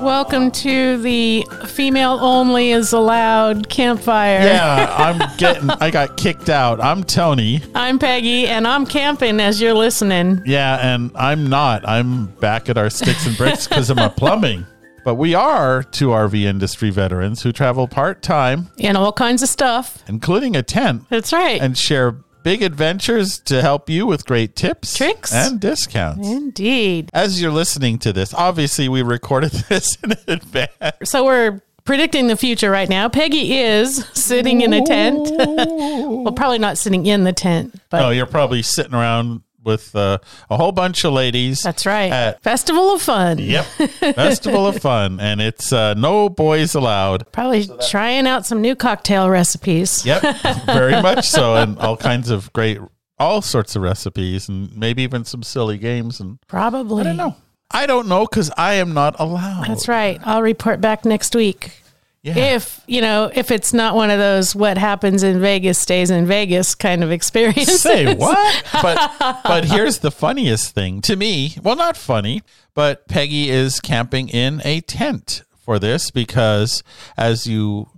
Welcome to the female only is allowed campfire. Yeah, I'm getting. I got kicked out. I'm Tony. I'm Peggy, and I'm camping as you're listening. Yeah, and I'm not. I'm back at our sticks and bricks because of my plumbing. But we are two RV industry veterans who travel part time, And all kinds of stuff. including a tent, That's right. and share big adventures to help you with great tips, Tricks. and discounts. Indeed. As you're listening to this, obviously we recorded this in advance. So we're predicting the future right now. Peggy is sitting in a tent. well, probably not sitting in the tent, but Oh, you're probably sitting around with uh, a whole bunch of ladies. that's right. At- Festival of Fun. Yep. Festival of Fun. And it's uh, no boys allowed. Probably trying out some new cocktail recipes. Yep. Very much so. And all kinds of great, all sorts of recipes and maybe even some silly games. And Probably. I don't know. I don't know because I am not allowed. That's right. I'll report back next week. Yeah. If, you know, if it's not one of those what happens in Vegas stays in Vegas kind of experiences. Say what? But but here's the funniest thing to me. Well, not funny, but Peggy is camping in a tent for this because, as you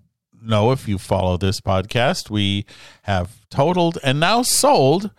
know, if you follow this podcast, we have totaled and now sold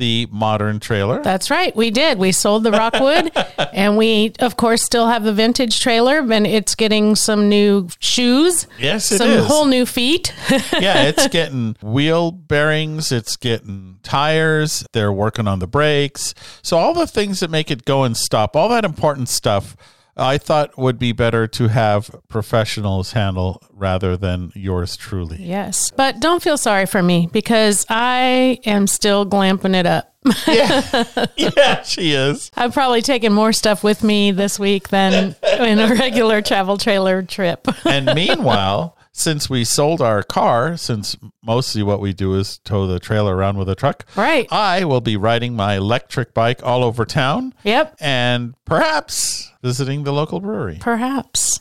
the modern trailer. That's right. We did. We sold the Rockwood and we of course still have the vintage trailer and it's getting some new shoes. Yes, it some is. whole new feet. yeah, it's getting wheel bearings, it's getting tires, they're working on the brakes. So all the things that make it go and stop, all that important stuff, I thought would be better to have professionals handle rather than yours truly. yes. But don't feel sorry for me because I am still glamping it up. yeah, she is. I've probably taken more stuff with me this week than in a regular travel trailer trip. And meanwhile, since we sold our car, since mostly what we do is tow the trailer around with a truck, Right. I will be riding my electric bike all over town Yep. and perhaps visiting the local brewery. Perhaps.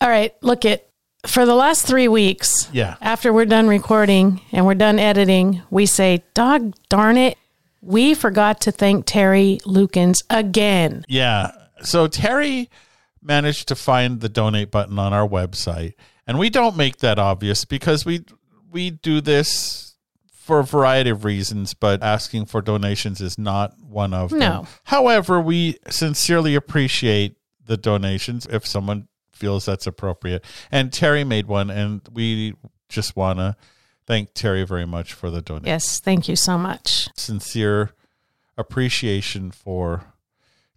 All right, look it. For the last three weeks, Yeah. after we're done recording and we're done editing, we say, dog darn it, we forgot to thank Terry Lukens again. Yeah. So Terry managed to find the donate button on our website. And we don't make that obvious because we we do this for a variety of reasons, but asking for donations is not one of them. No. However, we sincerely appreciate the donations if someone feels that's appropriate. And Terry made one and we just want to thank Terry very much for the donation. Yes, thank you so much. Sincere appreciation for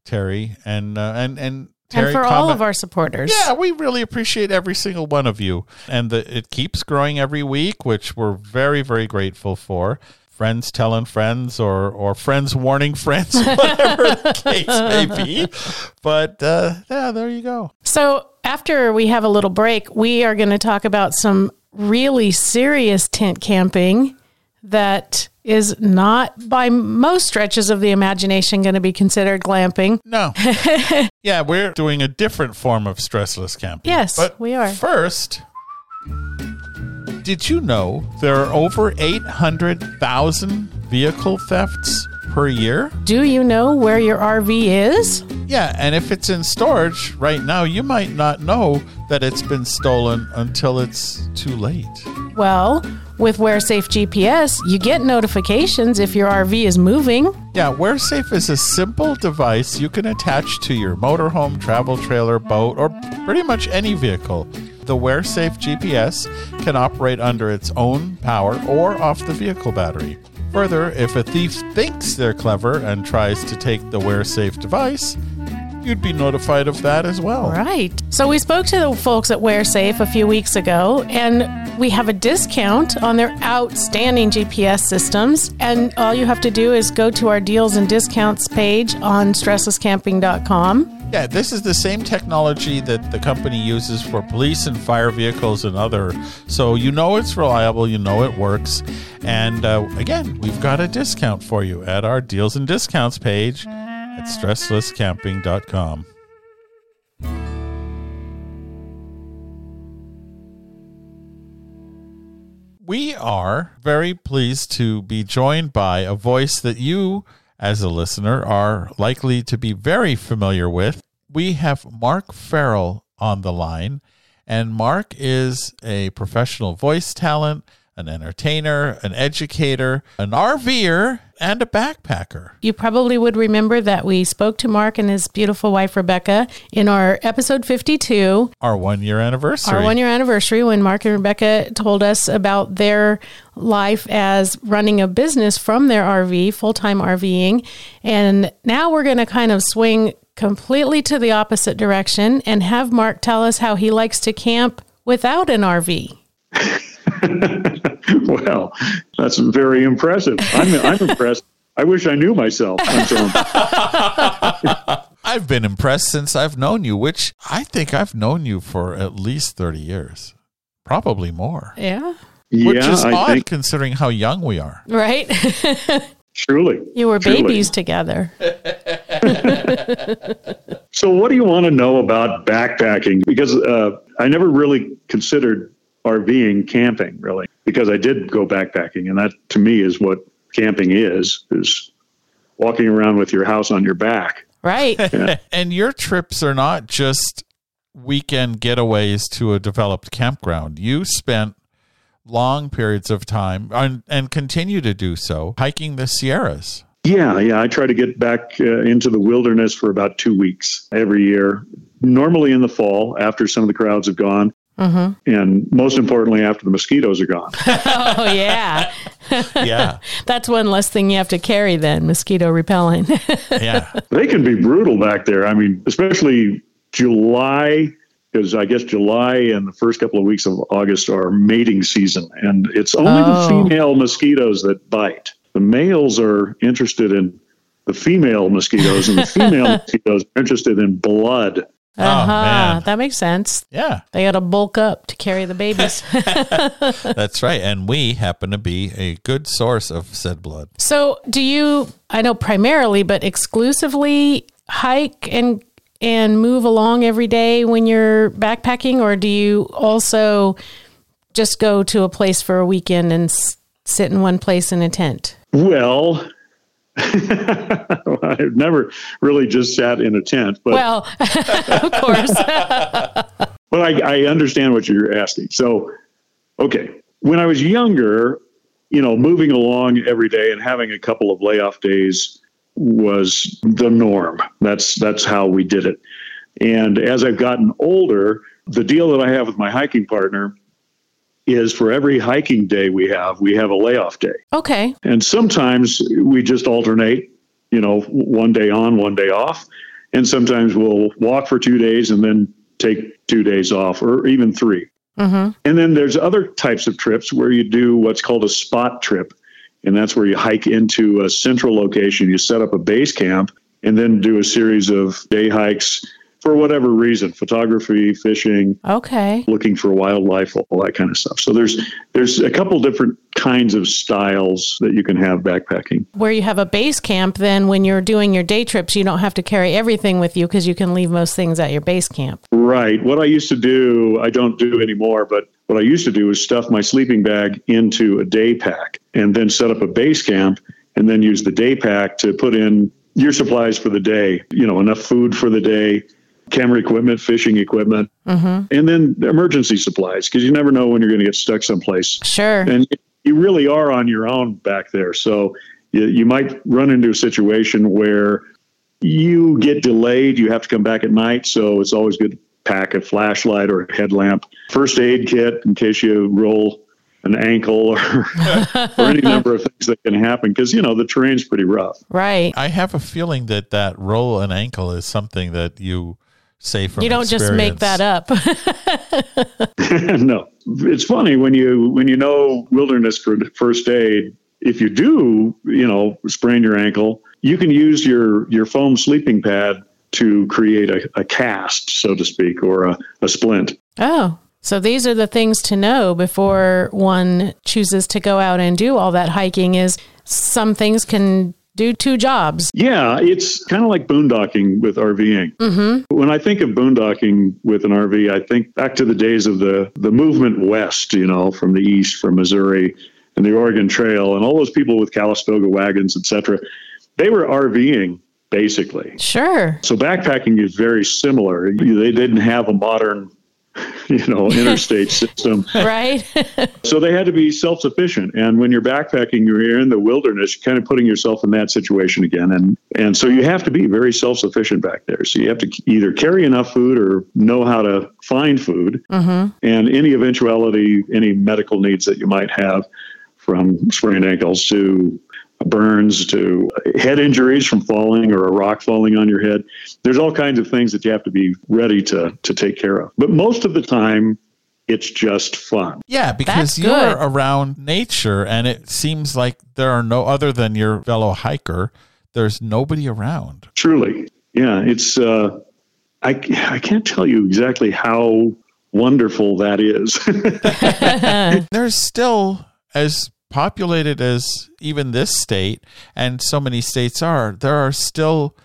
Terry and uh, and and Terry and for all of our supporters. yeah, we really appreciate every single one of you, and the, it keeps growing every week, which we're very very grateful for. Friends telling friends, or or friends warning friends, whatever the case may be. But uh, yeah, there you go. So after we have a little break, we are going to talk about some really serious tent camping that is not by most stretches of the imagination going to be considered glamping. No, yeah, we're doing a different form of stressless camping. Yes, but we are. First, did you know there are over eight hundred thousand vehicle thefts per year? Do you know where your RV is? Yeah, and if it's in storage right now, you might not know that it's been stolen until it's too late. Well, with WhereSafe GPS, you get notifications if your RV is moving. Yeah, WhereSafe is a simple device you can attach to your motorhome, travel trailer, boat, or pretty much any vehicle. The WhereSafe GPS can operate under its own power or off the vehicle battery. Further, if a thief thinks they're clever and tries to take the WhereSafe device, you'd be notified of that as well. Right. So we spoke to the folks at WearSafe a few weeks ago, and we have a discount on their outstanding GPS systems. And all you have to do is go to our deals and discounts page on stresslesscamping.com Yeah, this is the same technology that the company uses for police and fire vehicles and other. So you know it's reliable, you know it works. And uh, again, we've got a discount for you at our deals and discounts page at stresslesscamping.com. We are very pleased to be joined by a voice that you as a listener are likely to be very familiar with. We have Mark Farrell on the line, and Mark is a professional voice talent, an entertainer, an educator, an RVer, and a backpacker. You probably would remember that we spoke to Mark and his beautiful wife, Rebecca, in our episode 52, Our one year anniversary. our one year anniversary, when Mark and Rebecca told us about their life as running a business from their RV, full time RVing. And now we're going to kind of swing completely to the opposite direction and have Mark tell us how he likes to camp without an RV. well, that's very impressive. I'm, I'm impressed. I wish I knew myself. I'm so I've been impressed since I've known you, which I think I've known you for at least 30 years, probably more. Yeah. Which yeah, is I odd think considering how young we are. Right? truly. you were Truly. babies together. So, what do you want to know about backpacking? Because uh, I never really considered RVing camping, really, because I did go backpacking, and that to me is what camping is: is walking around with your house on your back. Right. And your trips are not just weekend getaways to a developed campground. You spent long periods of time and, and continue to do so hiking the Sierras. Yeah, yeah. I try to get back uh, into the wilderness for about two weeks every year, normally in the fall after some of the crowds have gone. Mm-hmm. And most importantly, after the mosquitoes are gone. Oh, yeah. Yeah. That's one less thing you have to carry then, mosquito repellent. Yeah. they can be brutal back there. I mean, especially July, because I guess July and the first couple of weeks of August are mating season, and it's only Oh. the female mosquitoes that bite. The males are interested in the female mosquitoes, and the female mosquitoes are interested in blood. Uh-huh. man. That makes sense. Yeah. They got to bulk up to carry the babies. That's right. And we happen to be a good source of said blood. so, do you, I know primarily, but exclusively hike and and move along every day when you're backpacking or do you also just go to a place for a weekend and s- sit in one place in a tent? Well, I've never really just sat in a tent, but Well, of course. But I, I understand what you're asking. So, okay, when I was younger, you know, moving along every day and having a couple of layoff days was the norm. That's that's how we did it. And as I've gotten older, the deal that I have with my hiking partner is for every hiking day we have, we have a layoff day. okay. And sometimes we just alternate, you know, one day on, one day off. And sometimes we'll walk for two days and then take two days off, or even 3 Mhm. And then there's other types of trips where you do what's called a spot trip. And that's where you hike into a central location, you set up a base camp, and then do a series of day hikes for whatever reason photography, fishing, Okay. looking for wildlife, all that kind of stuff. So there's there's a couple different kinds of styles that you can have backpacking. where you have a base camp, then when you're doing your day trips, you don't have to carry everything with you because you can leave most things at your base camp. Right. What I used to do, I don't do anymore, but what I used to do is stuff my sleeping bag into a day pack and then set up a base camp and then use the day pack to put in your supplies for the day, you know, enough food for the day, camera equipment, fishing equipment, mm-hmm. and then emergency supplies because you never know when you're going to get stuck someplace. Sure. and you really are on your own back there. So you, you might run into a situation where you get delayed. You have to come back at night. So it's always good to pack a flashlight or a headlamp, first aid kit in case you roll an ankle or, or any number of things that can happen because, you know, the terrain's pretty rough. right. I have a feeling that that roll an ankle is something that you say from You don't just make that up. no, it's funny when you when you know wilderness for first aid. If you do, you know, sprain your ankle, you can use your your foam sleeping pad to create a, a cast, so to speak, or a, a splint. Oh, so these are the things to know before one chooses to go out and do all that hiking is some things can do two jobs. Yeah, it's kind of like boondocking with RVing. Mm-hmm. When I think of boondocking with an RV, I think back to the days of the the movement west, you know, from the east, from Missouri and the Oregon Trail, and all those people with Calistoga wagons, etc. They were RVing basically. Sure. So backpacking is very similar. They didn't have a modern you know, interstate system. Right. so they had to be self sufficient. And when you're backpacking, you're in the wilderness, you're kind of putting yourself in that situation again. And, and so you have to be very self sufficient back there. So you have to either carry enough food or know how to find food mm-hmm. and any eventuality, any medical needs that you might have from sprained ankles to burns to head injuries from falling or a rock falling on your head. There's all kinds of things that you have to be ready to to take care of. But most of the time it's just fun. Yeah, because you're around nature and it seems like there are no other than your fellow hiker. There's nobody around. Truly. Yeah, it's uh I I can't tell you exactly how wonderful that is. There's still as populated as even this state and so many states are, there are still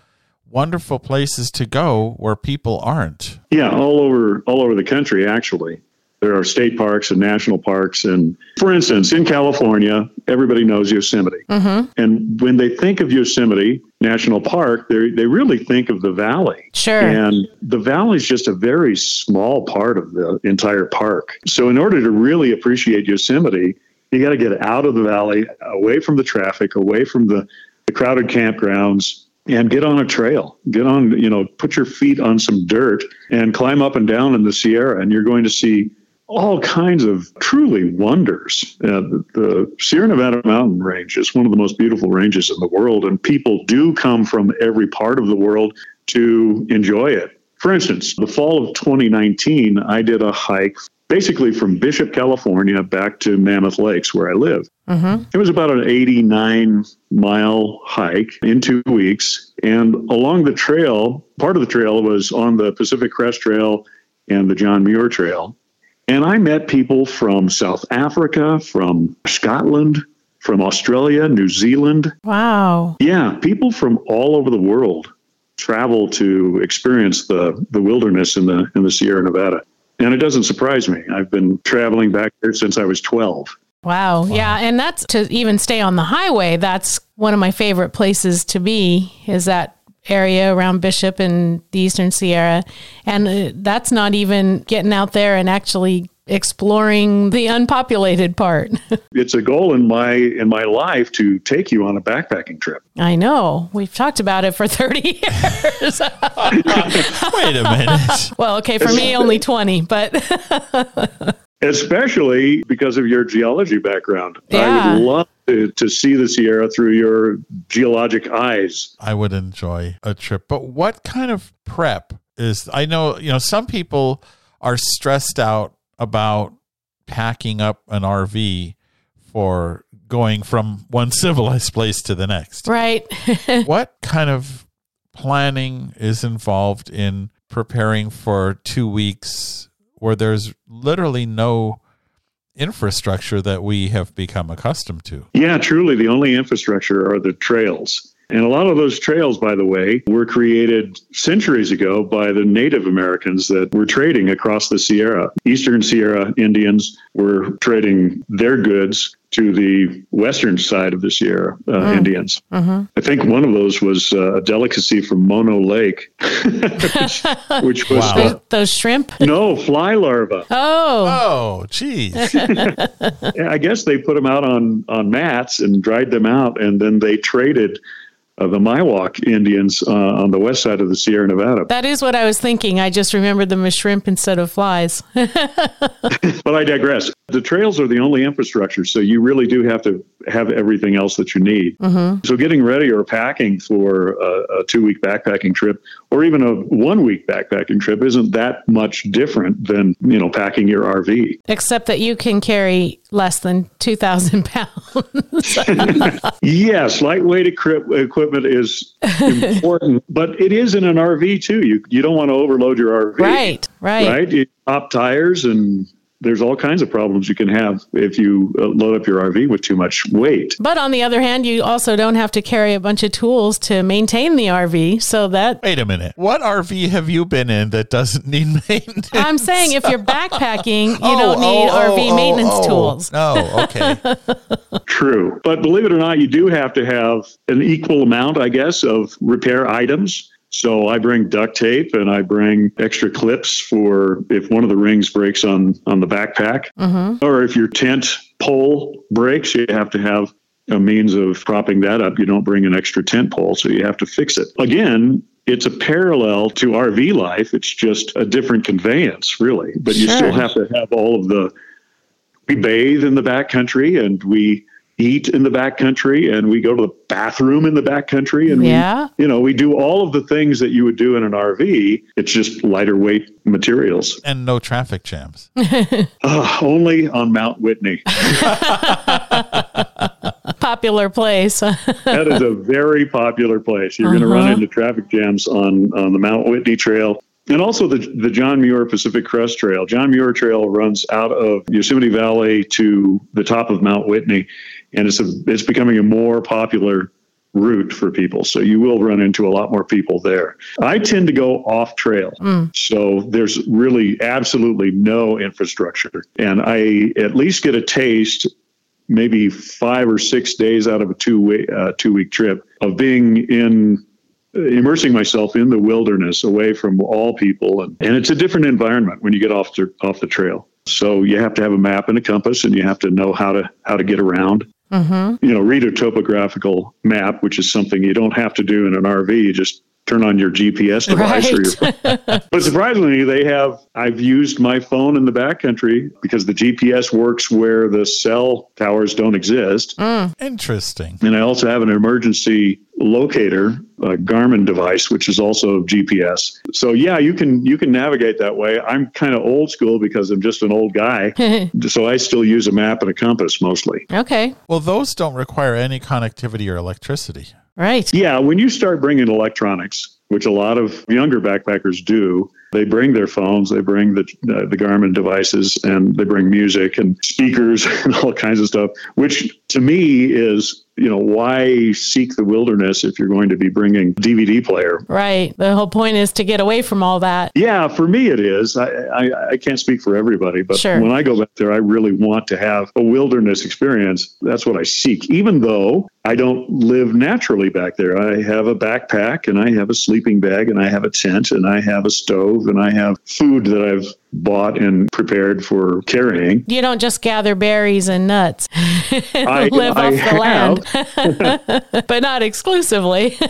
wonderful places to go where people aren't. Yeah, all over all over the country actually. There are state parks and national parks and for instance, in California, everybody knows Yosemite. Mm-hmm. And when they think of Yosemite National Park, they they really think of the valley. Sure. And the valley is just a very small part of the entire park. So in order to really appreciate Yosemite, you got to get out of the valley, away from the traffic, away from the, the crowded campgrounds, and get on a trail. Get on, you know, put your feet on some dirt and climb up and down in the Sierra, and you're going to see all kinds of truly wonders. Uh, the, the Sierra Nevada mountain range is one of the most beautiful ranges in the world, and people do come from every part of the world to enjoy it. For instance, the fall of 2019, I did a hike basically from Bishop, California, back to Mammoth Lakes, where I live. Mm-hmm. It was about an 89 mile hike in two weeks. And along the trail, part of the trail was on the Pacific Crest Trail and the John Muir Trail. And I met people from South Africa, from Scotland, from Australia, New Zealand. Wow. Yeah, people from all over the world travel to experience the, the wilderness in the in the Sierra Nevada. And it doesn't surprise me. I've been traveling back there since I was 12. Wow. wow. Yeah. And that's to even stay on the highway. That's one of my favorite places to be is that area around Bishop and the Eastern Sierra. And uh, that's not even getting out there and actually exploring the unpopulated part. it's a goal in my in my life to take you on a backpacking trip. I know. We've talked about it for 30 years. Wait a minute. Well, okay, for me only 20, but especially because of your geology background. Yeah. I would love to, to see the Sierra through your geologic eyes. I would enjoy a trip. But what kind of prep is I know, you know, some people are stressed out about packing up an RV for going from one civilized place to the next. Right. what kind of planning is involved in preparing for two weeks where there's literally no infrastructure that we have become accustomed to? Yeah, truly, the only infrastructure are the trails. And a lot of those trails, by the way, were created centuries ago by the Native Americans that were trading across the Sierra. Eastern Sierra Indians were trading their goods to the western side of the Sierra uh, mm. Indians. Mm-hmm. I think one of those was uh, a delicacy from Mono Lake, which, which, was wow. uh, those shrimp. No, fly larvae. Oh, oh, geez. I guess they put them out on on mats and dried them out, and then they traded of the Miwok Indians uh, on the west side of the Sierra Nevada. That is what I was thinking. I just remembered them as shrimp instead of flies. but I digress. The trails are the only infrastructure, so you really do have to have everything else that you need. Mm-hmm. So getting ready or packing for a, a two-week backpacking trip, or even a one-week backpacking trip, isn't that much different than you know packing your RV. Except that you can carry less than two thousand pounds. yes, lightweight equipment equipment is important, but it is in an RV too. You you don't want to overload your RV. Right, right. Right? You pop tires and there's all kinds of problems you can have if you uh, load up your RV with too much weight. But on the other hand, you also don't have to carry a bunch of tools to maintain the RV. So that Wait a minute. What RV have you been in that doesn't need maintenance? I'm saying if you're backpacking, you Oh, don't need oh, RV oh, maintenance oh, tools. No, okay. True. But believe it or not, you do have to have an equal amount, I guess, of repair items. So I bring duct tape and I bring extra clips for if one of the rings breaks on on the backpack, mm-hmm. or if your tent pole breaks, you have to have a means of propping that up. You don't bring an extra tent pole, so you have to fix it. Again, it's a parallel to RV life. It's just a different conveyance, really. But you Sure. still have to have all of the. We bathe in the backcountry and we eat in the backcountry and we go to the bathroom in the backcountry and Yeah. we, you know, we do all of the things that you would do in an RV. It's just lighter weight materials. and no traffic jams. Uh, only on Mount Whitney. Popular place. that is a very popular place. You're going to run into traffic jams on on the Mount Whitney Trail. And also the the John Muir Pacific Crest Trail. John Muir Trail runs out of Yosemite Valley to the top of Mount Whitney, and it's a, it's becoming a more popular route for people. So you will run into a lot more people there. I tend to go off trail. So there's really absolutely no infrastructure. And I at least get a taste maybe five or six days out of a two week uh, two week trip of being in immersing myself in the wilderness away from all people and, and it's a different environment when you get off the off the trail so you have to have a map and a compass and you have to know how to how to get around Mm-hmm. you know read a topographical map which is something you don't have to do in an rv you just turn on your gps device or your but surprisingly, they have. I've used my phone in the backcountry because the GPS works where the cell towers don't exist. Mm. Interesting. And I also have an emergency locator, a Garmin device, which is also GPS. So yeah, you can you can navigate that way. I'm kind of old school because I'm just an old guy, so I still use a map and a compass mostly. okay. Well, those don't require any connectivity or electricity. Right. Yeah, when you start bringing electronics, which a lot of younger backpackers do, they bring their phones, they bring the uh, the Garmin devices, and they bring music and speakers and all kinds of stuff. Which to me is, you know, why seek the wilderness if you're going to be bringing DVD player? Right. The whole point is to get away from all that. Yeah, for me it is. I, I, I can't speak for everybody, but Sure. when I go back there, I really want to have a wilderness experience. That's what I seek, even though I don't live naturally back there. I have a backpack and I have a sleeping bag and I have a tent and I have a stove and I have food that I've bought and prepared for carrying. You don't just gather berries and nuts. I, Live I off the have, land, but not exclusively.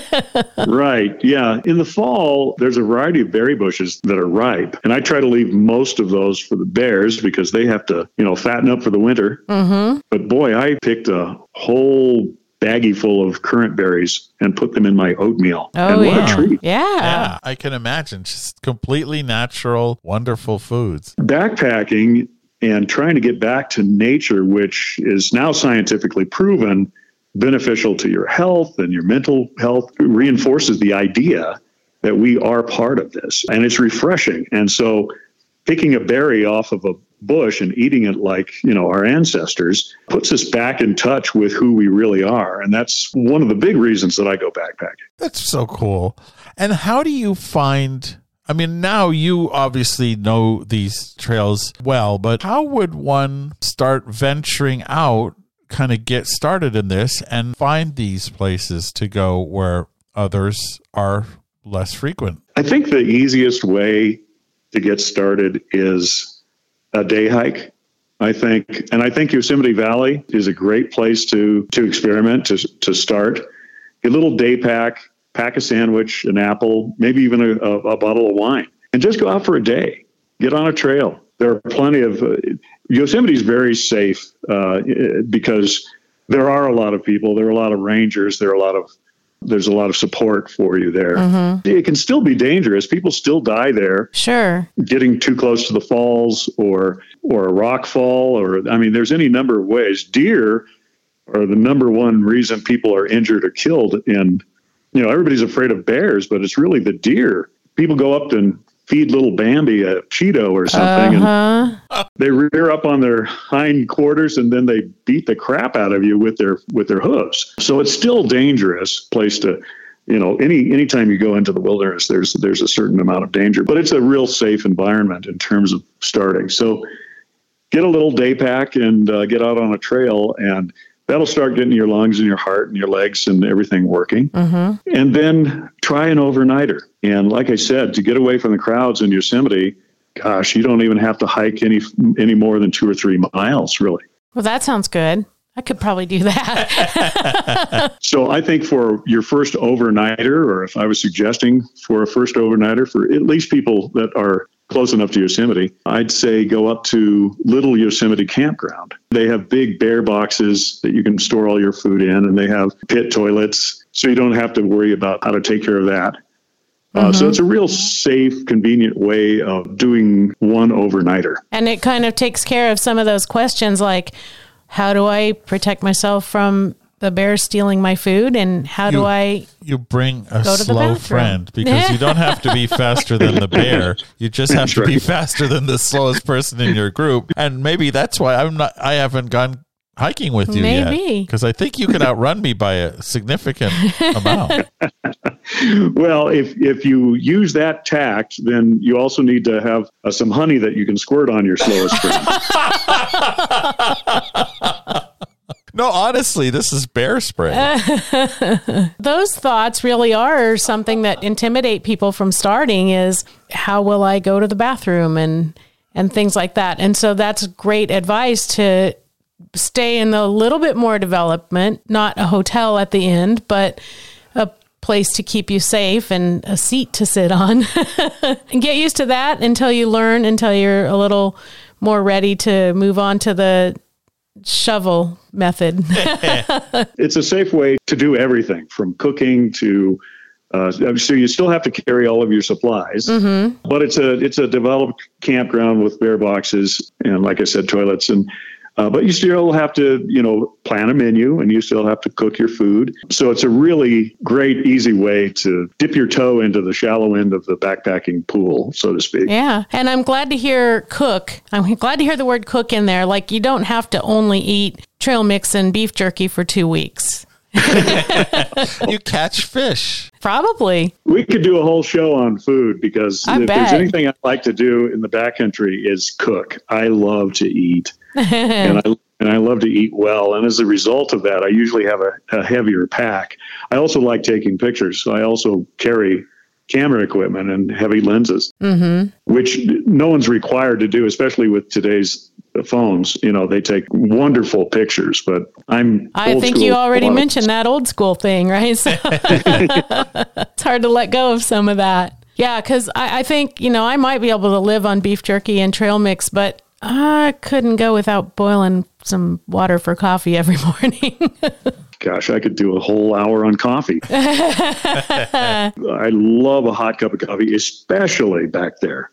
Right. Yeah. In the fall, there's a variety of berry bushes that are ripe. And I try to leave most of those for the bears because they have to, you know, fatten up for the winter. Mm-hmm. But boy, I picked a whole baggie full of currant berries and put them in my oatmeal. Oh, and what yeah. a treat. Yeah. Yeah, I can imagine. Just completely natural, wonderful foods. Backpacking and trying to get back to nature, which is now scientifically proven beneficial to your health and your mental health, reinforces the idea that we are part of this. And it's refreshing. And so picking a berry off of a bush and eating it like, you know, our ancestors puts us back in touch with who we really are. And that's one of the big reasons that I go backpacking. That's so cool. And how do you find? I mean, now you obviously know these trails well, but how would one start venturing out, kind of get started in this and find these places to go where others are less frequent? I think the easiest way to get started is a day hike. I think, and I think Yosemite Valley is a great place to to experiment to to start. A little day pack, pack a sandwich, an apple, maybe even a, a, a bottle of wine, and just go out for a day. Get on a trail. There are plenty of uh, Yosemite is very safe uh, because there are a lot of people. There are a lot of rangers. There are a lot of there's a lot of support for you there. It can still be dangerous. People still die there Sure. getting too close to the falls or or a rock fall or I mean there's any number of ways. Deer are the number one reason people are injured or killed in you know, everybody's afraid of bears, but it's really the deer. People go up and feed little Bambi a Cheeto or something, Uh-huh. and they rear up on their hind quarters, and then they beat the crap out of you with their with their hooves. So it's still dangerous place to, you know, any anytime you go into the wilderness, there's there's a certain amount of danger, but it's a real safe environment in terms of starting. So get a little day pack and uh, get out on a trail and that'll start getting your lungs and your heart and your legs and everything working mm-hmm. and then try an overnighter and like i said to get away from the crowds in yosemite gosh you don't even have to hike any any more than two or three miles really Well, that sounds good. I could probably do that. so i think for your first overnighter or if i was suggesting for a first overnighter for at least people that are close enough to Yosemite, I'd say go up to Little Yosemite Campground. They have big bear boxes that you can store all your food in, and they have pit toilets, so you don't have to worry about how to take care of that. Uh, so it's a real safe, convenient way of doing one overnighter. and it kind of takes care of some of those questions like how do I protect myself from the bear stealing my food and how do I You bring a Go to the slow friend because you don't have to be faster than the bear. You just have That's to be faster than the slowest person in your group. And maybe that's why I'm not. I haven't gone hiking with you yet because I think you could outrun me by a significant amount. Well, if if you use that tact, then you also need to have uh, some honey that you can squirt on your slowest friend. No, honestly, this is bear spray. those thoughts really are something that intimidate people from starting is how will I go to the bathroom and and things like that. And so that's great advice to stay in a little bit more development, not a hotel at the end, but a place to keep you safe and a seat to sit on. and get used to that until you learn until you're a little more ready to move on to the shovel method. it's a safe way to do everything from cooking to uh, so you still have to carry all of your supplies but it's a it's a developed campground with bear boxes and like i said toilets and uh, but you still have to you know plan a menu and you still have to cook your food so it's a really great easy way to dip your toe into the shallow end of the backpacking pool so to speak Yeah. And I'm glad to hear cook. I'm glad to hear the word cook in there. Like you don't have to only eat trail mix and beef jerky for two weeks. you catch fish. Probably. We could do a whole show on food because I if bet. there's anything I like to do in the backcountry is cook. I love to eat, and I and I love to eat well. And as a result of that, I usually have a, a heavier pack. I also like taking pictures, so I also carry camera equipment and heavy lenses, mm-hmm. which no one's required to do, especially with today's phones. You know, they take wonderful pictures, but I'm. I think you already A lot of- mentioned that old school thing, right? So it's hard to let go of some of that. Yeah, because I, I think, you know, I might be able to live on beef jerky and trail mix, but I couldn't go without boiling some water for coffee every morning. Gosh, I could do a whole hour on coffee. I love a hot cup of coffee, especially back there.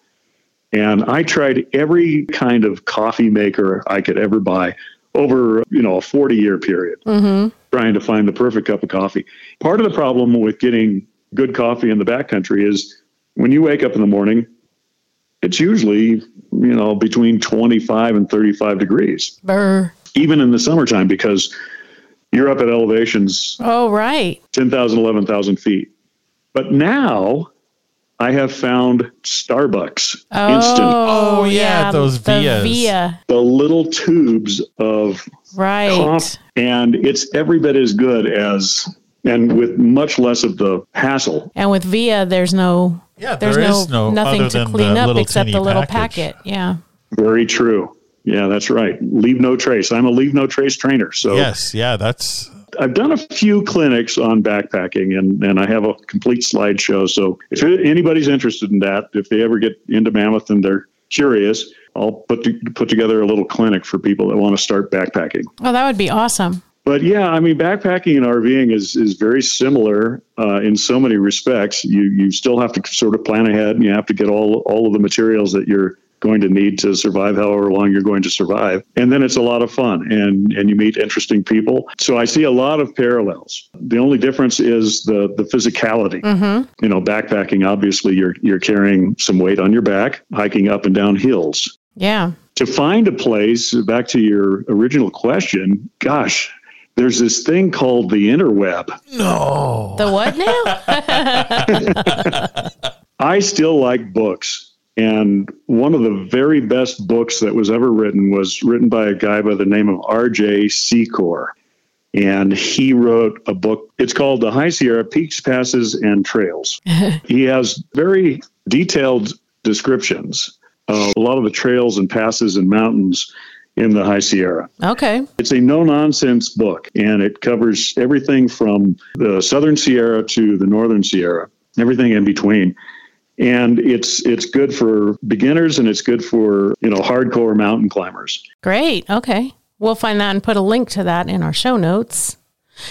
And I tried every kind of coffee maker I could ever buy over, you know, a 40 year period, mm-hmm. trying to find the perfect cup of coffee. Part of the problem with getting good coffee in the backcountry is when you wake up in the morning, it's usually, you know, between 25 and 35 degrees, Brr. even in the summertime, because you're up at elevations Oh, right. 10,000, 11,000 feet. But now I have found Starbucks instant, Oh, oh yeah, those the Vias. Via. the little tubes of Right. coffee, and it's every bit as good as, and with much less of the hassle. And with Via, there's no, Yeah, there's there no, is no nothing other to than clean up except the little package. packet. Yeah. Very true. Yeah, that's right. Leave no trace. I'm a leave no trace trainer. So Yes, yeah, that's I've done a few clinics on backpacking and, and I have a complete slideshow. So if anybody's interested in that, if they ever get into Mammoth and they're curious, I'll put, to, put together a little clinic for people that want to start backpacking. Oh, that would be awesome. But yeah, I mean, backpacking and RVing is, is very similar uh, in so many respects. You, you still have to sort of plan ahead and you have to get all, all of the materials that you're going to need to survive however long you're going to survive. And then it's a lot of fun and, and you meet interesting people. So I see a lot of parallels. The only difference is the, the physicality. You know, backpacking, obviously you're, you're carrying some weight on your back, hiking up and down hills. Yeah. To find a place, back to your original question, gosh, there's this thing called the interweb. No. The what now? I still like books. And one of the very best books that was ever written was written by a guy by the name of R.J. Secor. And he wrote a book. It's called The High Sierra Peaks, Passes, and Trails. he has very detailed descriptions of a lot of the trails and passes and mountains in the High Sierra. okay. It's a no nonsense book, and it covers everything from the Southern Sierra to the Northern Sierra, everything in between. And it's it's good for beginners, and it's good for you know hardcore mountain climbers. Great. Okay. We'll find that and put a link to that in our show notes.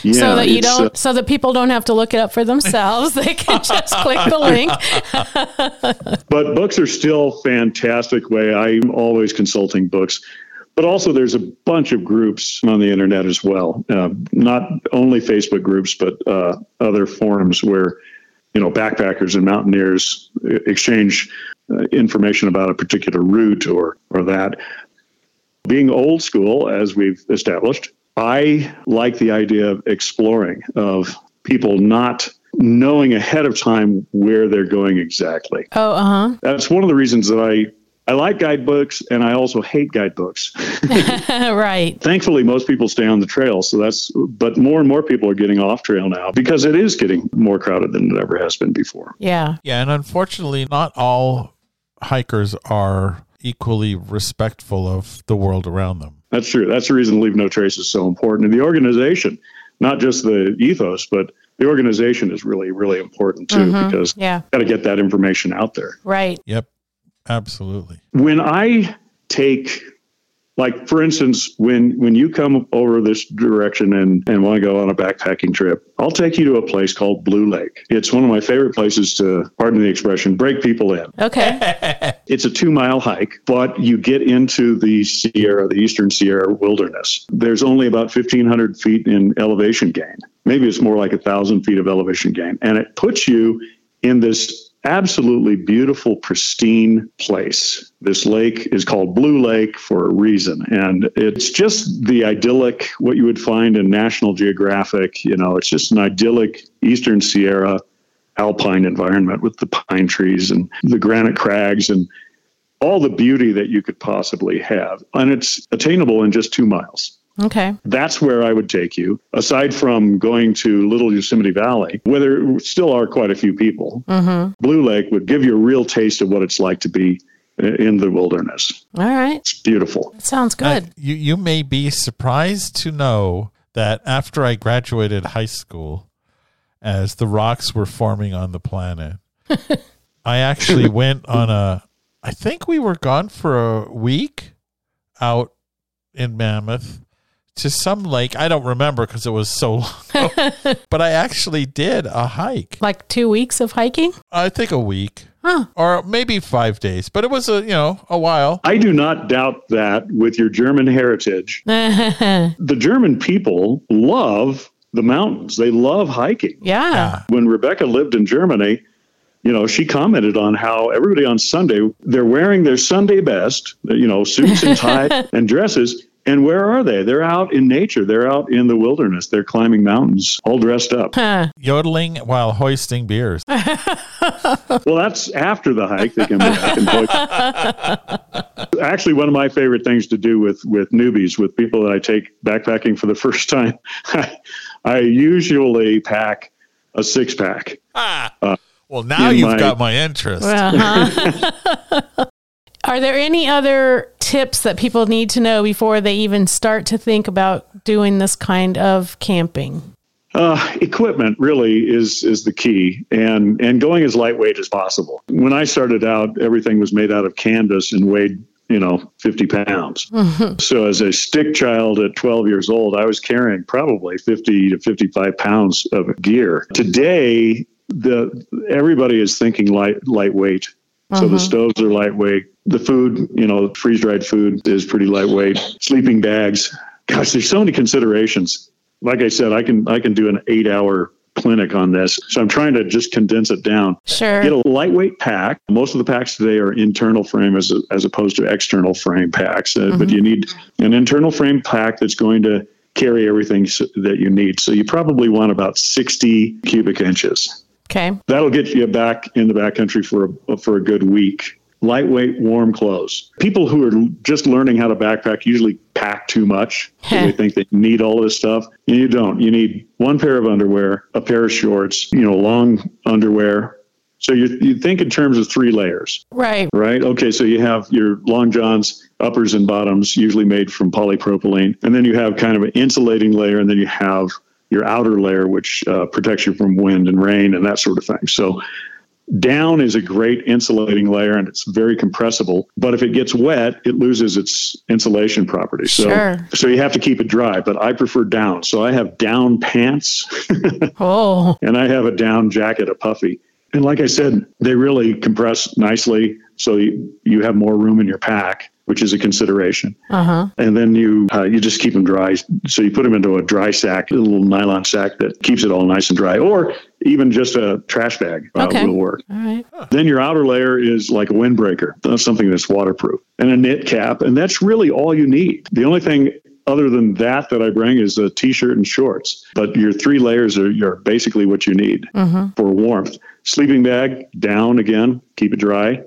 Yeah, so that you don't uh, so that people don't have to look it up for themselves. they can just click the link. but books are still fantastic way. I'm always consulting books. But also, there's a bunch of groups on the internet as well. Uh, not only Facebook groups, but uh, other forums where you know backpackers and mountaineers uh, exchange uh, information about a particular route or or that. Being old school, as we've established, I like the idea of exploring, of people not knowing ahead of time where they're going exactly Oh, uh huh. that's one of the reasons that I I like guidebooks and I also hate guidebooks. right. Thankfully, most people stay on the trail, so that's. But more and more people are getting off trail now because it is getting more crowded than it ever has been before. Yeah. Yeah, and unfortunately, not all hikers are equally respectful of the world around them. That's true. That's the reason Leave No Trace is so important. And the organization, not just the ethos, but the organization is really, really important too mm-hmm. because Yeah. got to get that information out there. Right. Yep, absolutely. when I take like for instance when when you come over this direction and and want to go on a backpacking trip i'll take you to a place called blue lake. It's one of my favorite places to pardon the expression break people in. Okay. it's a two mile hike but you get into the sierra the eastern sierra wilderness. There's only about 1500 feet in elevation gain. Maybe it's more like a thousand feet of elevation gain. And it puts you in this absolutely beautiful, pristine place. This lake is called Blue Lake for a reason. And it's just the idyllic, what you would find in National Geographic. You know, it's just an idyllic Eastern Sierra alpine environment with the pine trees and the granite crags and all the beauty that you could possibly have. And it's attainable in just two miles. Okay. That's where I would take you. Aside from going to Little Yosemite Valley, where there still are quite a few people, Blue Lake would give you a real taste of what it's like to be in the wilderness. All right. It's beautiful. That sounds good. Uh, you you may be surprised to know that after I graduated high school, as the rocks were forming on the planet, I actually went on a. I think we were gone for a week out in Mammoth to some lake. I don't remember because it was so long. ago. but I actually did a hike. like two weeks of hiking? I think a week. Huh. Or maybe five days, but it was a you know a while. I do not doubt that with your German heritage, the German people love the mountains. They love hiking. yeah. Yeah. when Rebecca lived in Germany, you know, she commented on how everybody on Sunday, they're wearing their Sunday best, you know, suits and tie and dresses. And where are they? They're out in nature. They're out in the wilderness. They're climbing mountains, all dressed up. Huh. Yodeling while hoisting beers. Well, that's after the hike. They come back and book. Actually, one of my favorite things to do with with newbies, with people that I take backpacking for the first time, I usually pack a six pack. Ah, Well, now you've my- got my interest. Uh-huh. Are there any other tips that people need to know before they even start to think about doing this kind of camping? Uh, equipment really is is the key, and and going as lightweight as possible. When I started out, everything was made out of canvas and weighed you know 50 pounds. So as a stick child at 12 years old, I was carrying probably 50 to 55 pounds of gear. Today, the everybody is thinking light lightweight. So the stoves are lightweight, the food, you know, freeze dried food is pretty lightweight. Sleeping bags. Gosh, there's so many considerations. Like I said, I can I can do an eight hour clinic on this. So I'm trying to just condense it down. Sure. Get a lightweight pack. Most of the packs today are internal frame as, as opposed to external frame packs. Uh, But you need an internal frame pack that's going to carry everything s that you need. So you probably want about 60 cubic inches. Okay. That'll get you back in the backcountry for a, for a good week. Lightweight, warm clothes. People who are just learning how to backpack usually pack too much. They think they need all this stuff. And you don't. You need one pair of underwear, a pair of shorts, you know, long underwear. So you, you think in terms of three layers, Right. right? Okay, so you have your long johns, uppers and bottoms, usually made from polypropylene. And then you have kind of an insulating layer, and then you have your outer layer, which uh, protects you from wind and rain and that sort of thing. So down is a great insulating layer and it's very compressible. But if it gets wet, it loses its insulation properties. So, Sure. so you have to keep it dry. But I prefer down. So I have down pants Oh, and I have a down jacket, a puffy. And like I said, they really compress nicely. So you, you have more room in your pack, which is a consideration. uh huh. And then you uh, you just keep them dry. So you put them into a dry sack, a little nylon sack that keeps it all nice and dry, or even just a trash bag uh, Okay. will work. All right. Then your outer layer is like a windbreaker, that's something that's waterproof, and a knit cap, and that's really all you need. The only thing other than that that I bring is a t-shirt and shorts. But your three layers are, are basically what you need for warmth. Sleeping bag down again, keep it dry.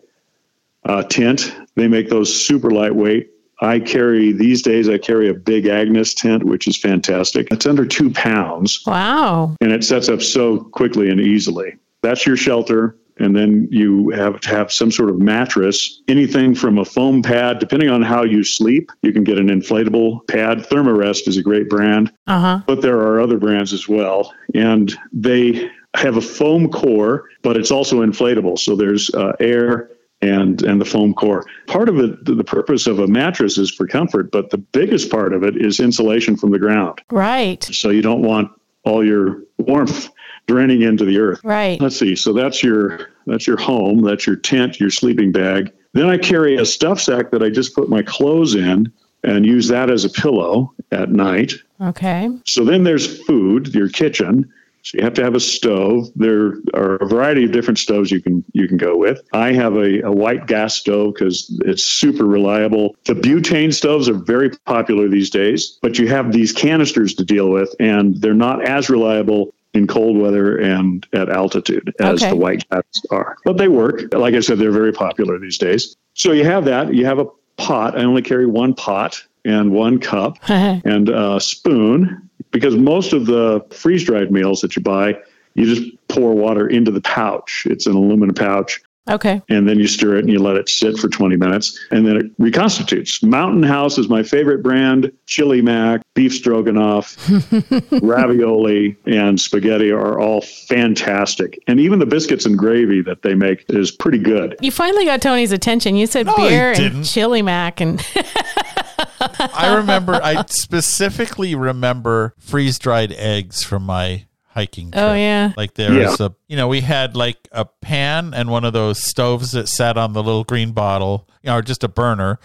Uh, tent, they make those super lightweight. I carry these days. I carry a big Agnes tent, which is fantastic. It's under two pounds Wow. and it sets up so quickly and easily. That's your shelter. And then you have to have some sort of mattress, anything from a foam pad, depending on how you sleep. You can get an inflatable pad. Thermarest is a great brand, Uh huh. but there are other brands as well. And they have a foam core, but it's also inflatable. So there's uh, air and and the foam core. Part of it, the purpose of a mattress is for comfort, but the biggest part of it is insulation from the ground. Right. So you don't want all your warmth draining into the earth. Right. Let's see. So that's your that's your home, that's your tent, your sleeping bag. Then I carry a stuff sack that I just put my clothes in and use that as a pillow at night. Okay. So then there's food, your kitchen. So you have to have a stove. There are a variety of different stoves you can you can go with. I have a, a white gas stove because it's super reliable. The butane stoves are very popular these days, but you have these canisters to deal with, and they're not as reliable in cold weather and at altitude as Okay. the white gas are. But they work. Like I said, they're very popular these days. So you have that. You have a pot. I only carry one pot and one cup and a spoon because most of the freeze dried meals that you buy, you just pour water into the pouch. It's an aluminum pouch. okay. And then you stir it and you let it sit for 20 minutes and then it reconstitutes. Mountain House is my favorite brand. Chili Mac, beef stroganoff, ravioli, and spaghetti are all fantastic. And even the biscuits and gravy that they make is pretty good. You finally got Tony's attention. You said No, beer and chili mac and I remember, I specifically remember freeze dried eggs from my hiking oh, trip. Oh, yeah. Like there Yeah. was a, you know, we had like a pan and one of those stoves that sat on the little green bottle, you know, or just a burner,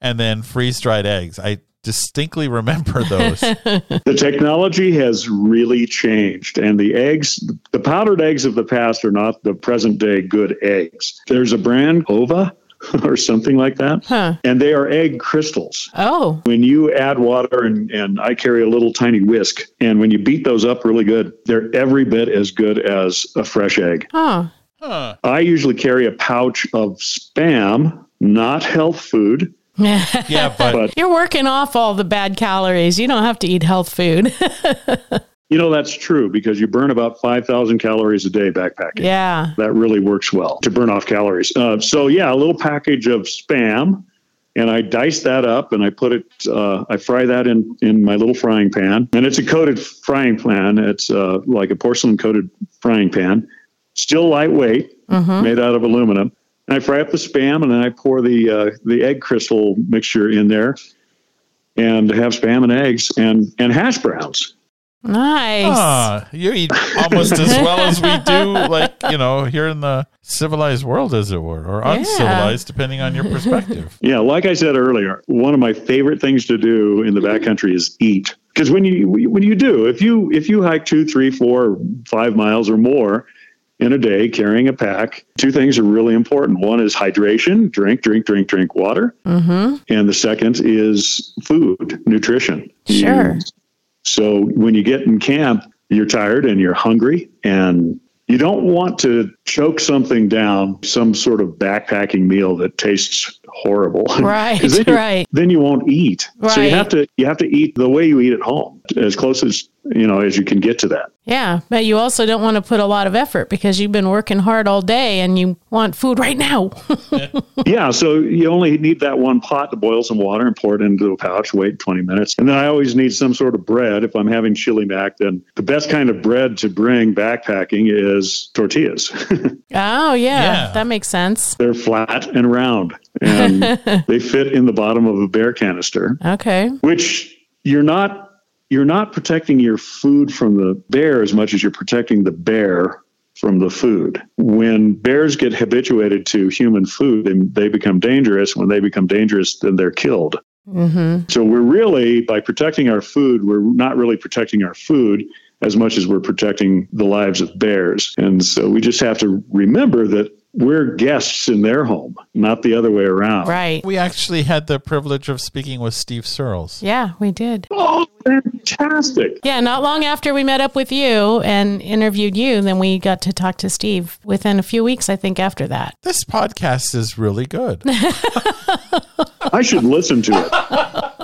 and then freeze dried eggs. I distinctly remember those. The technology has really changed, and the eggs, the powdered eggs of the past are not the present day good eggs. There's a brand, Ova, or something like that, Huh. and they are egg crystals. oh, When you add water, and, and I carry a little tiny whisk, and when you beat those up really good, they're every bit as good as a fresh egg. huh. huh. I usually carry a pouch of spam, not health food, Yeah, but, but You're working off all the bad calories. You don't have to eat health food. you know that's true because you burn about 5,000 calories a day backpacking. yeah. that really works well to burn off calories. Uh, so yeah, a little package of spam, and I dice that up and I put it. Uh, I fry that in in my little frying pan, and it's a coated frying pan. It's uh, like a porcelain coated frying pan, still lightweight, made out of aluminum. And I fry up the spam, and then I pour the uh, the egg crystal mixture in there, and have spam and eggs and and hash browns. Nice. Ah, you eat almost as well as we do, like, you know, here in the civilized world, as it were, or uncivilized, depending on your perspective. Yeah, like I said earlier, one of my favorite things to do in the backcountry is eat. Because when you when you do, if you if you hike two, three, four, five miles or more in a day carrying a pack, two things are really important. One is hydration, drink, drink, drink, drink water, Mm-hmm. and the second is food, nutrition. Sure. You- so when you get in camp, you're tired and you're hungry and you don't want to choke something down, some sort of backpacking meal that tastes horrible. Right, 'Cause then you- right. Then you won't eat. Right. So you have to you have to eat the way you eat at home, as close as you know as you can get to that. Yeah, but you also don't want to put a lot of effort because you've been working hard all day and you want food right now. yeah, so you only need that one pot to boil some water and pour it into a pouch, wait 20 minutes. And then I always need some sort of bread. If I'm having chili mac, then the best kind of bread to bring backpacking is tortillas. oh, yeah, Yeah. that makes sense. They're flat and round, and they fit in the bottom of a bear canister, Okay. which you're not you're not protecting your food from the bear as much as you're protecting the bear from the food. When bears get habituated to human food, then they become dangerous. When they become dangerous, then they're killed. Mm-hmm. So we're really, by protecting our food, we're not really protecting our food as much as we're protecting the lives of bears. And so we just have to remember that we're guests in their home, not the other way around. Right. We actually had the privilege of speaking with Steve Searles. Yeah, we did. Oh, fantastic. Yeah, not long after we met up with you and interviewed you, then we got to talk to Steve within a few weeks, I think, after that. This podcast is really good. I should listen to it.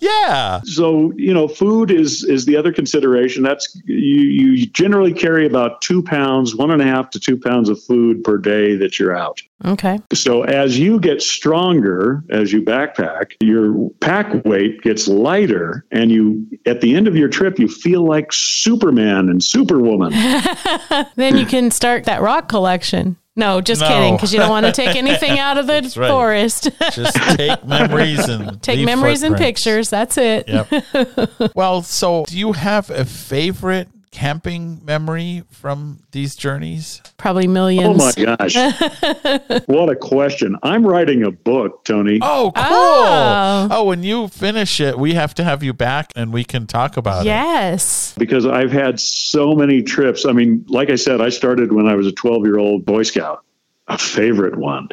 yeah. So, you know, food is is the other consideration. That's you you generally carry about two pounds, one and a half to two pounds of food per day that you're out. Okay. So as you get stronger, as you backpack, your pack weight gets lighter, and you at the end of your trip, you feel like Superman and Superwoman. Then you can start that rock collection. No, just No. kidding, because you don't want to take anything out of the That's right. forest. Just take memories and take leave memories and footprints. pictures. That's it. Yep. well, so do you have a favorite camping memory from these journeys? Probably oh, millions. Oh millions. my gosh. what a question. I'm writing a book, Tony. Oh, oh. cool. Oh. Oh. when you finish it, we have to have you back and we can talk about it. Yes. because I've had so many trips. I mean, like I said, I started when I was a 12 year old Boy Scout. A favorite one.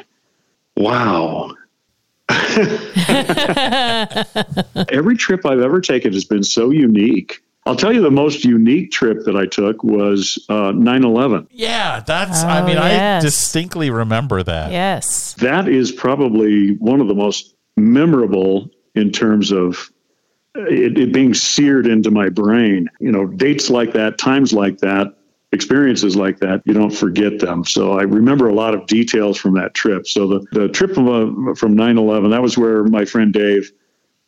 Wow. Every trip I've ever taken has been so unique. I'll tell you the most unique trip that I took was uh, 9 11. Yeah, that's, I Oh, mean, yes. I distinctly remember that. Yes. That is probably one of the most memorable in terms of it, it being seared into my brain. You know, dates like that, times like that, experiences like that, you don't forget them. So I remember a lot of details from that trip. So the, the trip from, uh, from 9-11, that was where my friend Dave,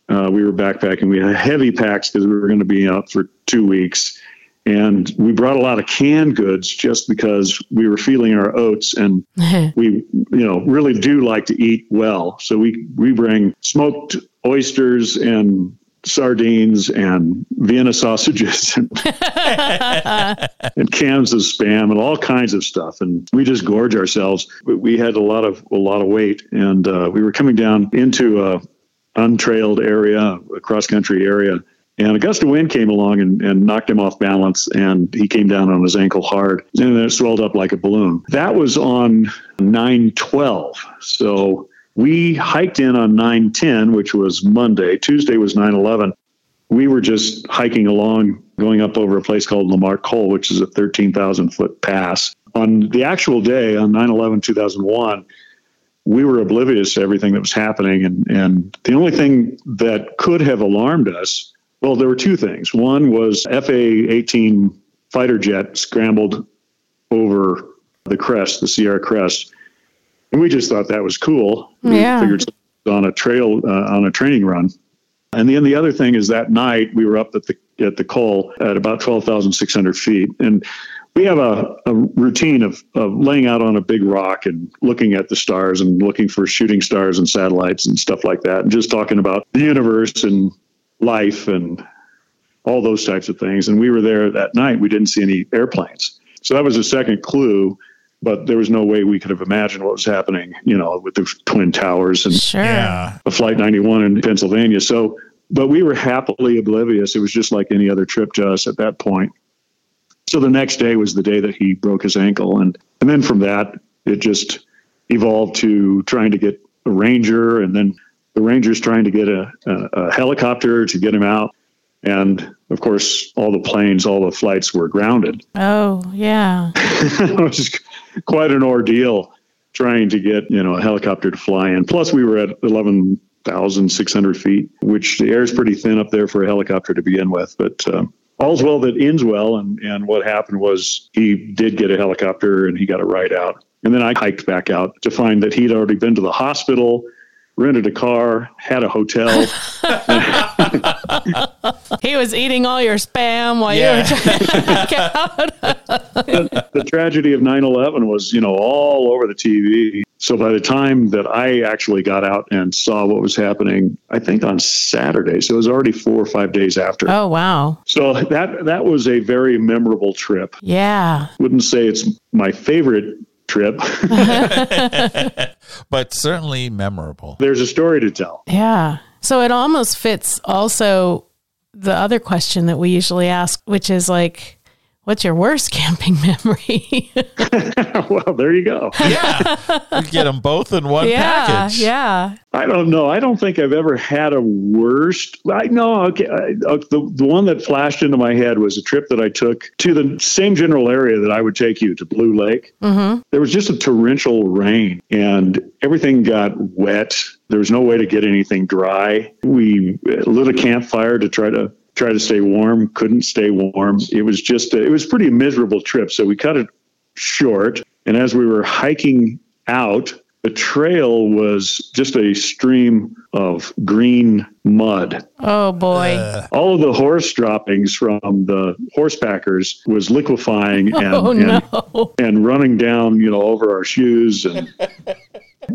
uh, we were backpacking. We had heavy packs because we were going to be out for two weeks. And we brought a lot of canned goods just because we were feeling our oats and we, you know, really do like to eat well. So we, we bring smoked oysters and sardines and Vienna sausages and, and cans of spam and all kinds of stuff. And we just gorge ourselves. We- We had a lot of, a lot of weight and uh, we were coming down into a untrailed area, a cross country area. And a gust of wind came along and, and knocked him off balance, and he came down on his ankle hard, and then it swelled up like a balloon. That was on 912. So we hiked in on 910, which was Monday. Tuesday was 911. We were just hiking along, going up over a place called Lamarck Col, which is a 13,000 foot pass. On the actual day, on 9 11 2001, we were oblivious to everything that was happening. And, and the only thing that could have alarmed us, well, there were two things. One was FA 18 fighter jet scrambled over the crest, the Sierra crest. And we just thought that was cool. We Yeah. figured on a trail, uh, on a training run. And then the other thing is that night we were up at the at the Col at about twelve thousand six hundred feet, and we have a, a routine of, of laying out on a big rock and looking at the stars and looking for shooting stars and satellites and stuff like that, and just talking about the universe and life and all those types of things. And we were there that night. We didn't see any airplanes. So that was a second clue, but there was no way we could have imagined what was happening, you know, with the Twin Towers and Sure. Yeah. a Flight 91 in Pennsylvania. So, but we were happily oblivious. It was just like any other trip to us at that point. So the next day was the day that he broke his ankle. And, and then from that, it just evolved to trying to get a ranger and then the rangers trying to get a, a, a helicopter to get him out. And of course, all the planes, all the flights were grounded. Oh, yeah. it was quite an ordeal trying to get you know a helicopter to fly in. Plus, we were at eleven thousand six hundred feet, which the air is pretty thin up there for a helicopter to begin with. But um, all's well that ends well, and and what happened was he did get a helicopter and he got a ride out, and then I hiked back out to find that he'd already been to the hospital. Rented a car, had a hotel. He was eating all your spam while Yeah. you were trying to back out. the tragedy of 9-11 was you know all over the tv so by the time that i actually got out and saw what was happening i think on saturday so it was already four or five days after Oh, wow. so that that was a very memorable trip Yeah. wouldn't say it's my favorite trip But certainly memorable. there's a story to tell Yeah. So it almost fits also the other question that we usually ask, which is like, what's your worst camping memory? well there you go Yeah. you get them both in one yeah. package. Yeah. I don't know. I don't think I've ever had a worst. I know. Okay, I, uh, the the one that flashed into my head was a trip that I took to the same general area that I would take you to Blue Lake. Mm-hmm. There was just a torrential rain, and everything got wet. There was no way to get anything dry. We lit a campfire to try to try to stay warm. Couldn't stay warm. It was just. A, it was pretty miserable trip. So we cut it short. And as we were hiking out, the trail was just a stream of green mud. Oh, boy. Uh. All of the horse droppings from the horse packers was liquefying oh, and, oh, and, no. and running down, you know, over our shoes and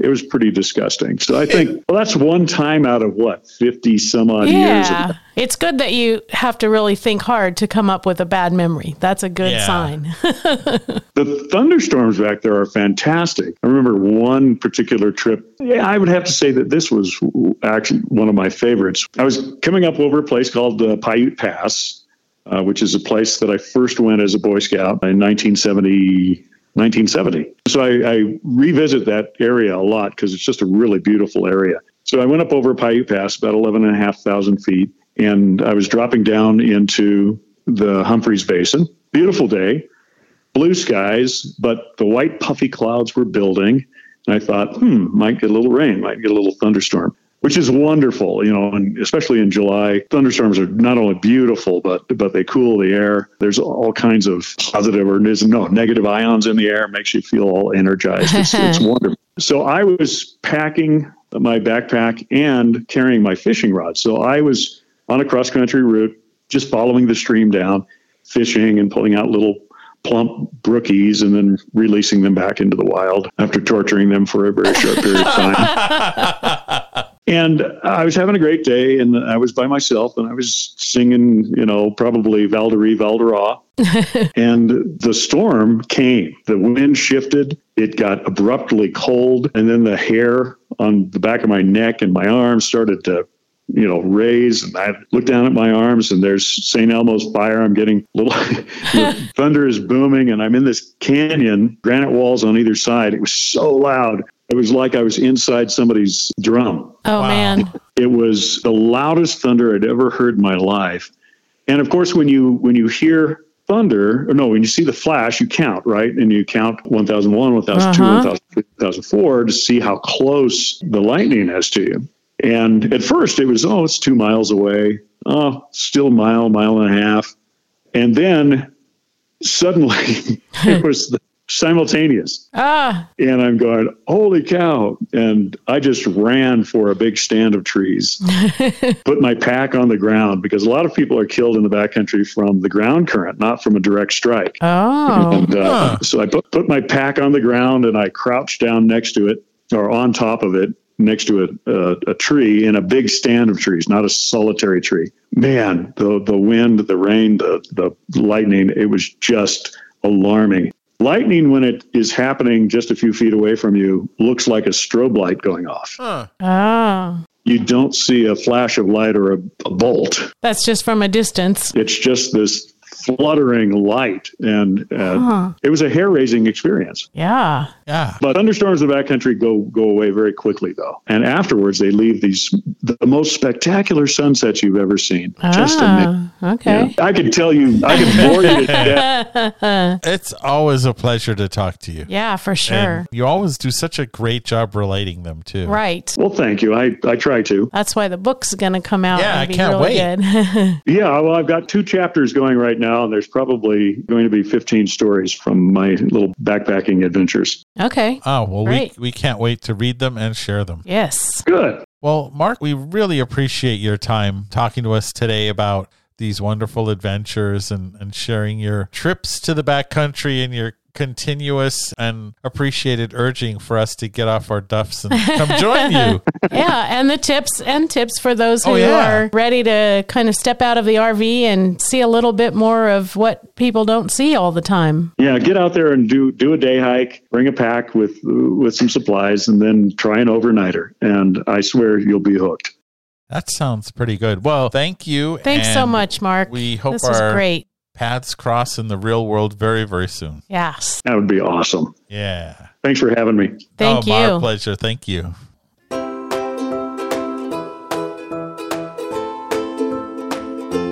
it was pretty disgusting. So I think well, that's one time out of what, 50 some odd years. of Yeah. It's good that you have to really think hard to come up with a bad memory. That's a good Yeah. sign. The thunderstorms back there are fantastic. I remember one particular trip. Yeah, I would have to say that this was actually one of my favorites. I was coming up over a place called uh, Paiute Pass, uh, which is a place that I first went as a Boy Scout in 1970. 1970. So I, I revisit that area a lot because it's just a really beautiful area. So I went up over Paiute Pass, about 11 and a half thousand feet, and I was dropping down into the Humphreys Basin. Beautiful day blue skies, but the white puffy clouds were building. And I thought, hmm, might get a little rain, might get a little thunderstorm, which is wonderful, you know, and especially in July, thunderstorms are not only beautiful, but but they cool the air. There's all kinds of positive or no negative ions in the air, makes you feel all energized. It's, it's wonderful. So I was packing my backpack and carrying my fishing rod. So I was on a cross country route, just following the stream down, fishing and pulling out little plump brookies and then releasing them back into the wild after torturing them for a very short period of time. and I was having a great day and I was by myself and I was singing, you know, probably Valderie Valdera. and the storm came. The wind shifted. It got abruptly cold. And then the hair on the back of my neck and my arms started to you know, raise. And I look down at my arms and there's St. Elmo's fire. I'm getting little thunder is booming and I'm in this canyon, granite walls on either side. It was so loud. It was like I was inside somebody's drum. Oh, Wow. man. It was the loudest thunder I'd ever heard in my life. And of course, when you when you hear thunder, or no, when you see the flash, you count, right? And you count 1001, 1002, Uh-huh. 1003, 1004 to see how close the lightning is to you. And at first it was, oh, it's two miles away. Oh, still a mile, mile and a half. And then suddenly it was the simultaneous. Ah, And I'm going, holy cow. And I just ran for a big stand of trees, put my pack on the ground because a lot of people are killed in the backcountry from the ground current, not from a direct strike. oh. And uh, Huh. so I put, put my pack on the ground and I crouched down next to it or on top of it next to a, a, a tree in a big stand of trees, not a solitary tree. Man, the the wind, the rain, the the lightning, it was just alarming. Lightning, when it is happening just a few feet away from you, looks like a strobe light going off. Huh. Oh, You don't see a flash of light or a, a bolt. that's just from a distance. It's just this fluttering light, and uh, it was a hair raising experience. Yeah. Yeah. But thunderstorms in the backcountry go go away very quickly, though, and afterwards they leave these the most spectacular sunsets you've ever seen. Just amazing. Ah, okay. I could tell you, I could bore you to death. It's always a pleasure to talk to you. Yeah, for sure. And you always do such a great job relating them too. Right. Well, thank you. I, I try to. That's why the book's going to come out. Yeah, and I can't really wait. Good. Yeah, well, I've got two chapters going right now, and there's probably going to be 15 stories from my little backpacking adventures. okay. Oh, well, Great. we, we can't wait to read them and share them. Yes. Good. Well, Mark, we really appreciate your time talking to us today about these wonderful adventures and, and sharing your trips to the backcountry and your continuous and appreciated urging for us to get off our duffs and come join you. yeah, and the tips and tips for those oh, who Oh, yeah. are ready to kind of step out of the RV and see a little bit more of what people don't see all the time. Yeah, get out there and do do a day hike. Bring a pack with with some supplies, and then try an overnighter. And I swear you'll be hooked. That sounds pretty good. Well, thank you. Thanks so much, Mark. We hope this was our great. Paths cross in the real world very, very soon. Yes. That would be awesome. Yeah. Thanks for having me. Thank oh, My pleasure. Thank you.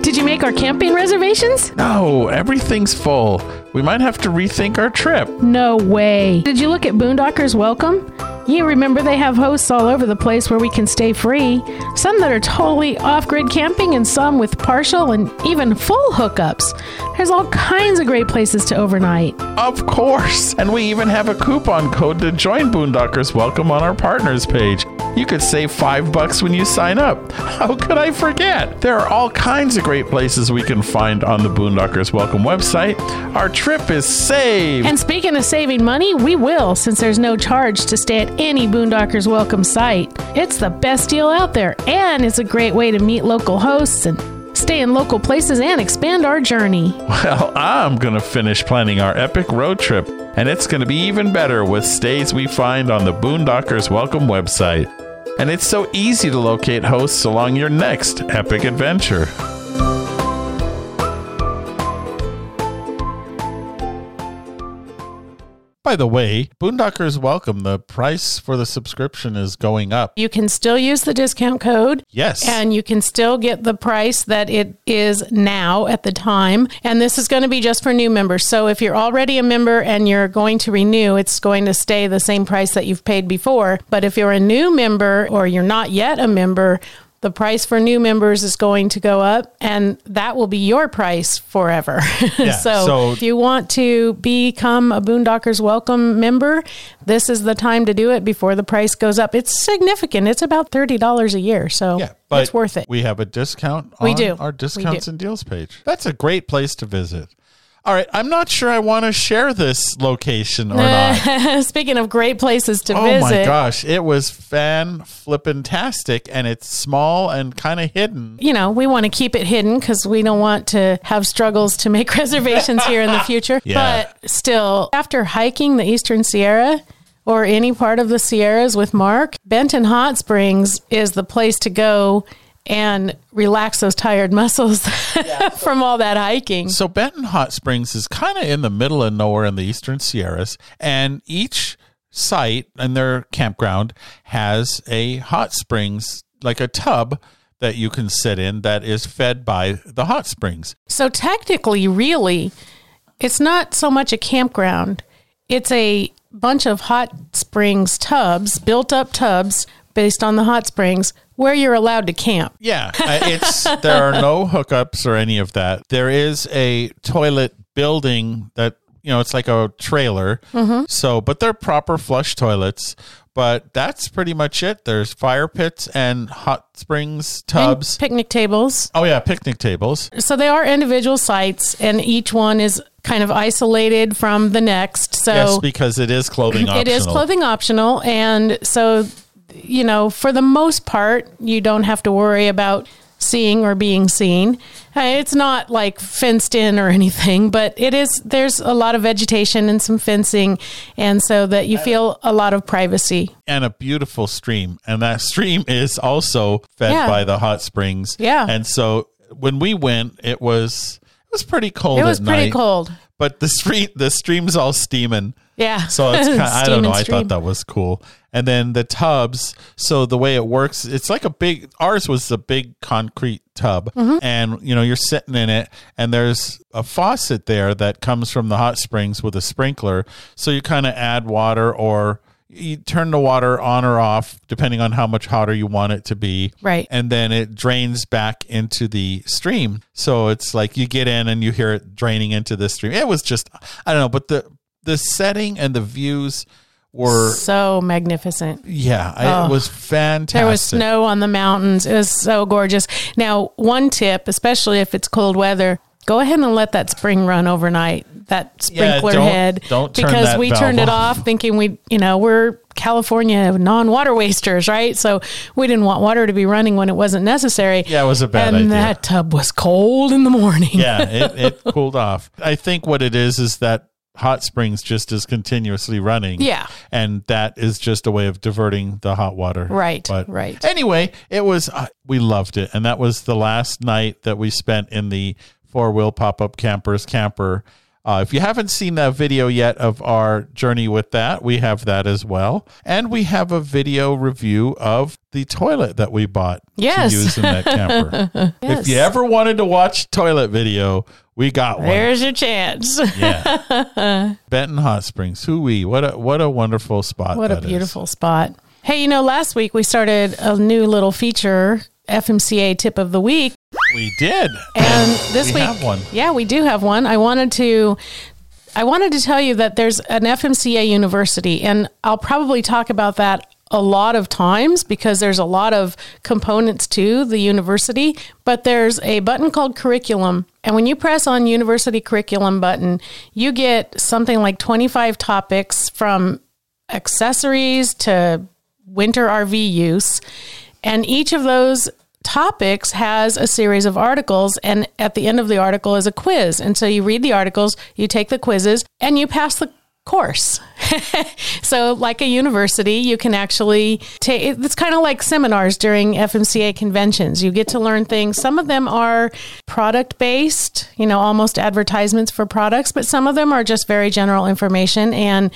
Did you make our camping reservations? No, everything's full. We might have to rethink our trip. No way. Did you look at Boondockers Welcome? You remember they have hosts all over the place where we can stay free. Some that are totally off grid camping, and some with partial and even full hookups. There's all kinds of great places to overnight. Of course. And we even have a coupon code to join Boondockers Welcome on our partners page. You could save five bucks when you sign up. How could I forget? There are all kinds of great places we can find on the Boondockers Welcome website. Our trip is saved. And speaking of saving money, we will since there's no charge to stay at any Boondockers Welcome site. It's the best deal out there, and it's a great way to meet local hosts and stay in local places and expand our journey. Well, I'm going to finish planning our epic road trip, and it's going to be even better with stays we find on the Boondockers Welcome website. And it's so easy to locate hosts along your next epic adventure. By the way, Boondockers Welcome, the price for the subscription is going up. You can still use the discount code. Yes. And you can still get the price that it is now at the time. And this is going to be just for new members. So if you're already a member and you're going to renew, it's going to stay the same price that you've paid before. But if you're a new member or you're not yet a member, the price for new members is going to go up, and that will be your price forever. Yeah, so, so- if you want to become a Boondockers Welcome member, this is the time to do it before the price goes up. It's significant. It's about thirty dollars a year, so Yeah, it's worth it. We have a discount We do. our discounts do. and deals page. That's a great place to visit. All right, I'm not sure I want to share this location or not. Speaking of great places to Oh visit, Oh my gosh, it was fan flippin' tastic and it's small and kind of hidden. you know, we want to keep it hidden because we don't want to have struggles to make reservations here in the future. Yeah. But still, after hiking the Eastern Sierra or any part of the Sierras with Mark, Benton Hot Springs is the place to go and relax those tired muscles from all that hiking. So Benton Hot Springs is kind of in the middle of nowhere in the Eastern Sierras, and each site and their campground has a hot springs, like a tub that you can sit in that is fed by the hot springs. So technically, really, it's not so much a campground. It's a bunch of hot springs tubs, built up tubs based on the hot springs where you're allowed to camp. Yeah, uh, it's there are no hookups or any of that. There is a toilet building that you know it's like a trailer. So, but they're proper flush toilets. But that's pretty much it. There's fire pits and hot springs And tubs. picnic tables. oh yeah, picnic tables. So they are individual sites, and each one is kind of isolated from the next. So yes, because it is clothing optional. it is clothing optional, and so you know, for the most part, you don't have to worry about seeing or being seen. Uh, It's not like fenced in or anything, but it is. There's a lot of vegetation and some fencing, and so that you feel a lot of privacy. and a beautiful stream. And that stream is also fed Yeah. by the hot springs. Yeah. And so when we went, it was it was pretty cold It was pretty night, cold. But the stream the stream's all steaming. Yeah. So it's kind of, I don't know. I thought that was cool. And then the tubs. So the way it works, it's like a big. Ours was a big concrete tub, Mm-hmm. and you know you're sitting in it, and there's a faucet there that comes from the hot springs with a sprinkler. So you kind of add water or. You turn the water on or off depending on how much hotter you want it to be. Right. And then it drains back into the stream. So it's like you get in and you hear it draining into the stream. It was just I don't know, but the the setting and the views were so magnificent. yeah, I, it was fantastic. There was snow on the mountains. It was so gorgeous. Now, one tip, especially if it's cold weather, go ahead and let that spring run overnight. That Yeah, sprinkler don't- head, don't turn because we turned it off. off thinking we, you know, we're California non-water wasters, right? So we didn't want water to be running when it wasn't necessary. Yeah, it was a bad and idea. that tub was cold in the morning. yeah, it, it cooled off. I think what it is is that hot springs just is continuously running. Yeah. and that is just a way of diverting the hot water. Right, But right. Anyway, it was uh, we loved it, and that was the last night that we spent in the four wheel pop up campers camper. Uh, if you haven't seen that video yet of our journey with that, we have that as well. And we have a video review of the toilet that we bought Yes. to use in that camper. Yes. If you ever wanted to watch toilet video, we got one. There's your chance. Yeah. Benton Hot Springs. Hooey. What a what a wonderful spot. What a that is. beautiful spot. Hey, you know, last week we started a new little feature, FMCA tip of the week. We did. And this We week, have one. yeah, we do have one. I wanted to, I wanted to tell you that there's an FMCA university, and I'll probably talk about that a lot of times because there's a lot of components to the university. But there's a button called curriculum, and when you press on university curriculum button, you get something like 25 topics from accessories to winter RV use. And each of those topics has a series of articles. And at the end of the article is a quiz. And so you read the articles, you take the quizzes, and you pass the course. so, like a university, you can actually take it's kind of like seminars during FMCA conventions. You get to learn things. Some of them are product based, you know, almost advertisements for products, but some of them are just very general information and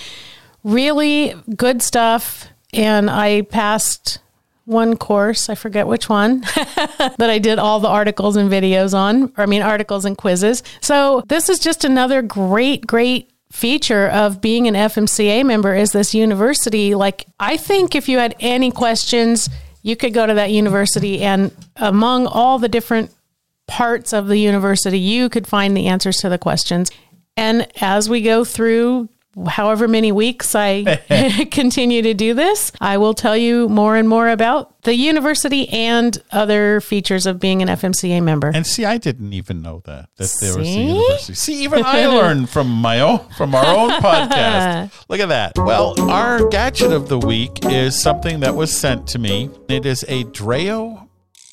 really good stuff. And I passed one course, I forget which one, that I did all the articles and videos on, or I mean, articles and quizzes. So this is just another great, great feature of being an FMCA member is this university. Like, I think if you had any questions, you could go to that university and among all the different parts of the university, you could find the answers to the questions. And as we go through however many weeks I continue to do this, I will tell you more and more about the university and other features of being an FMCA member. And see, I didn't even know that that there was a university. See, even I learned from my own from our own podcast. Look at that. Well, our gadget of the week is something that was sent to me. It is a Dreo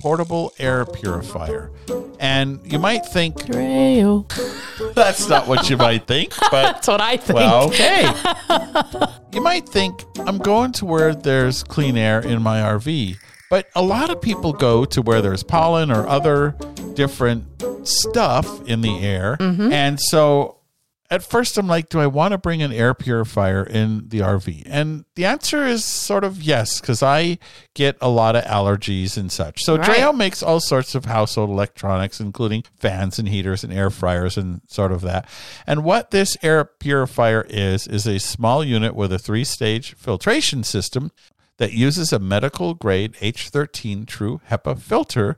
portable air purifier. And you might think that's not what you might think, but That's what I think. Well, okay. you might think I'm going to where there's clean air in my RV, but a lot of people go to where there's pollen or other different stuff in the air. Mm-hmm. And so at first I'm like, do I want to bring an air purifier in the RV? And the answer is sort of yes, because I get a lot of allergies and such. So Right. Dreo makes all sorts of household electronics, including fans and heaters and air fryers and sort of that. And what this air purifier is, is a small unit with a three stage filtration system that uses a medical grade H13 True HEPA filter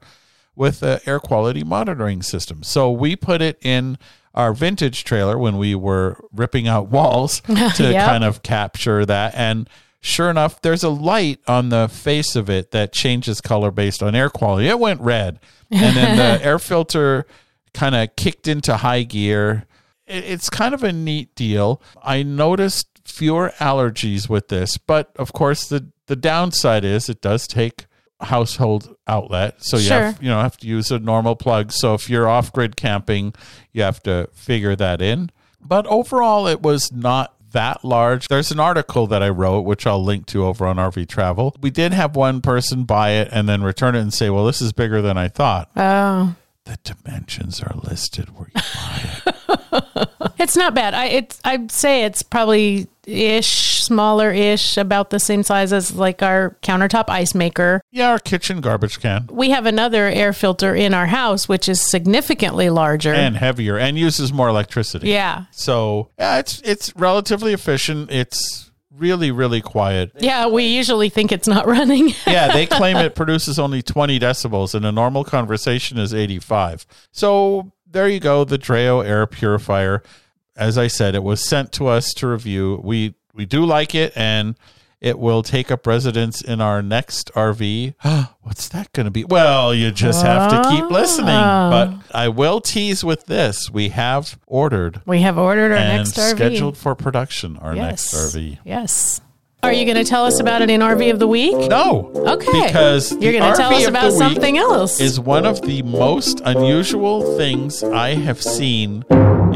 with an air quality monitoring system. So we put it in our vintage trailer when we were ripping out walls to Yep. kind of capture that. And sure enough, there's a light on the face of it that changes color based on air quality. It went red. And then the air filter kind of kicked into high gear. It- It's kind of a neat deal. I noticed fewer allergies with this, but of course, the the downside is it does take household outlet. So you have you know have to use a normal plug. So if you're off grid camping, you have to figure that in. But overall it was not that large. There's an article that I wrote, which I'll link to over on RV Travel. We did have one person buy it and then return it and say, "Well, this is bigger than I thought." Oh, The dimensions are listed where you buy it. it's not bad. I it's I'd say it's probably ish, smaller ish, about the same size as like our countertop ice maker. yeah, our kitchen garbage can. We have another air filter in our house, which is significantly larger. And heavier and uses more electricity. yeah. So yeah, it's it's relatively efficient. It's really really quiet. Yeah, we usually think it's not running. Yeah, they claim it produces only 20 decibels, and a normal conversation is 85. So there you go, the Dreo air purifier. As I said, it was sent to us to review. We we do like it, and it will take up residence in our next RV. What's that going to be? Well, you just have to keep listening. Ah. But I will tease with this: we have ordered we have ordered our and next RV. scheduled for production our yes. next RV. Yes. Are you going to tell us about it in RV of the week? No, Okay. because you're going to tell us about something else. is one of the most unusual things I have seen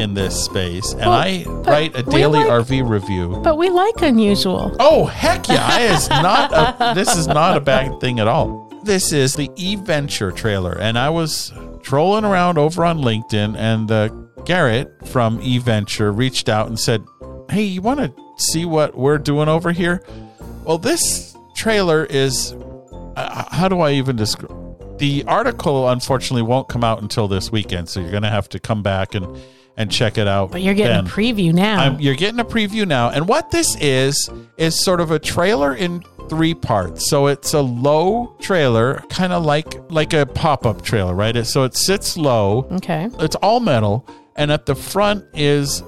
in this space, and Well, I write a daily like- RV review. but we like unusual. Oh heck yeah! Not a, this is not a bad thing at all. This is the eVenture trailer, and I was trolling around over on LinkedIn, and uh, Garrett from eVenture reached out and said, "Hey, you want to see what we're doing over here?" Well, this trailer is uh, how do I even describe? The article unfortunately won't come out until this weekend, so you're going to have to come back and and check it out. But you're getting then. a preview now. I'm, you're getting a preview now. And what this is, is sort of a trailer in three parts. So it's a low trailer, kind of like like a pop-up trailer, right? It, so it sits low. okay. It's all metal, and at the front is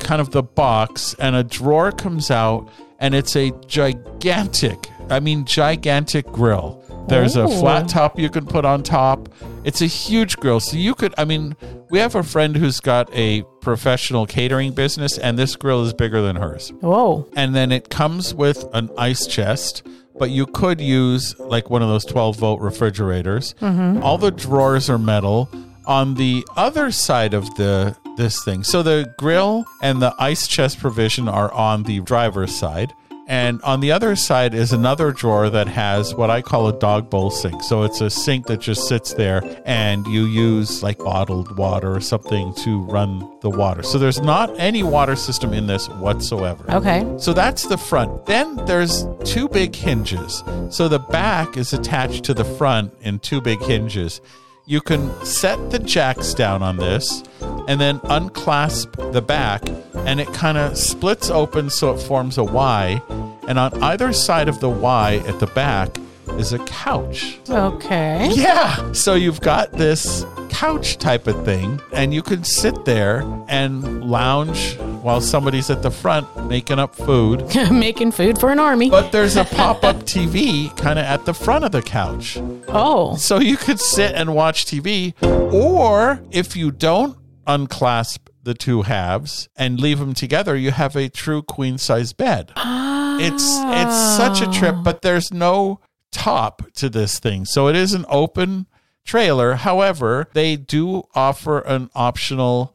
kind of the box, and a drawer comes out, and it's a gigantic, I mean gigantic grill. There's a flat top you can put on top. It's a huge grill. So you could, I mean, we have a friend who's got a professional catering business, and this grill is bigger than hers. Whoa. And then it comes with an ice chest, but you could use like one of those 12 volt refrigerators. Mm-hmm. All the drawers are metal. On the other side of the this thing, so the grill and the ice chest provision are on the driver's side. And on the other side is another drawer that has what I call a dog bowl sink. So it's a sink that just sits there and you use like bottled water or something to run the water. So there's not any water system in this whatsoever. Okay. So that's the front. Then there's two big hinges. So the back is attached to the front in two big hinges. You can set the jacks down on this and then unclasp the back, and it kind of splits open so it forms a Y. And on either side of the Y at the back is a couch. Okay. Yeah. So you've got this couch type of thing, and you can sit there and lounge while somebody's at the front making up food. Making food for an army. But there's a pop up TV kind of at the front of the couch. oh. So you could sit and watch TV, or if you don't unclasp the two halves and leave them together, you have a true queen size bed. It's it's such a trip, ah. but there's no top to this thing. So it is an open trailer. However, they do offer an optional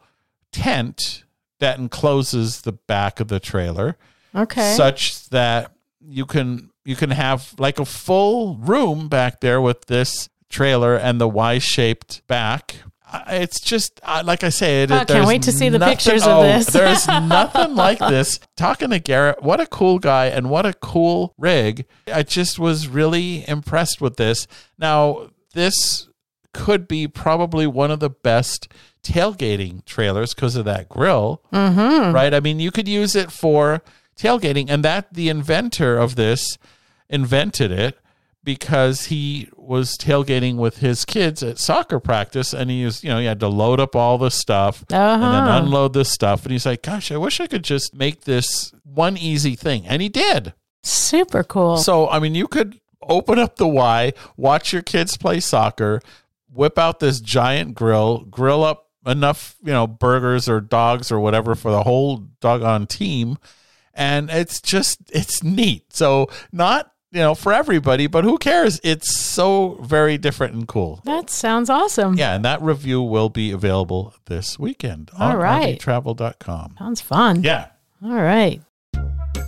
tent that encloses the back of the trailer Okay. such that you can you can have like a full room back there with this trailer and the Y-shaped back. It's just uh, like I say. It, Oh, can't wait to see the nothing- pictures of oh, this. there's nothing like this. Talking to Garrett, what a cool guy and what a cool rig. I just was really impressed with this. Now this could be probably one of the best tailgating trailers because of that grill mm-hmm. right? I mean, you could use it for tailgating, and that the inventor of this invented it because he was tailgating with his kids at soccer practice, and he was, you know, he had to load up all the stuff and then Uh-huh. unload the stuff, and he's like, "Gosh, I wish I could just make this one easy thing," and he did. Super cool. So, I mean, you could open up the Y, watch your kids play soccer, whip out this giant grill, grill up enough, you know, burgers or dogs or whatever for the whole doggone team. And it's just, it's neat. So, not you know, for everybody, but who cares? It's so very different and cool. That sounds awesome. Yeah, and that review will be available this weekend on All right. RVTravel.com. Sounds fun. Yeah. All right.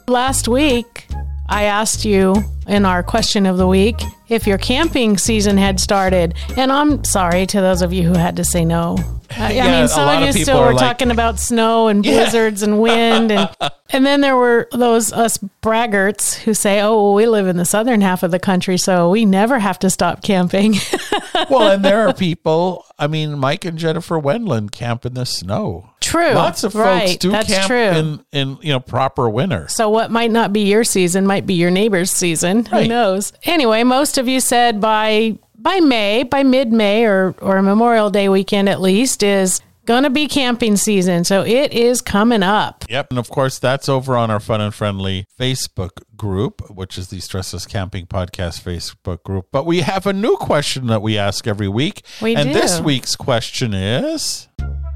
Last week, I asked you in our question of the week if your camping season had started. And I'm sorry to those of you who had to say no. Uh, I, I Yeah, a mean, some of you still were like- talking about snow and Yeah. blizzards and wind. And, and then there were those us braggarts who say, oh, well, we live in the southern half of the country, so we never have to stop camping. Well, and there are people, I mean, Mike and Jennifer Wendland camp in the snow. true. Lots of folks right. do That's camp true. in in you know proper winter. So what might not be your season might be your neighbor's season. Who knows? Anyway, most of you said by by May, by mid-May or or Memorial Day weekend at least is going to be camping season. So it is coming up. Yep. And of course, that's over on our fun and friendly Facebook group, which is the Stressless Camping Podcast Facebook group. But we have a new question that we ask every week. We and do. this week's question is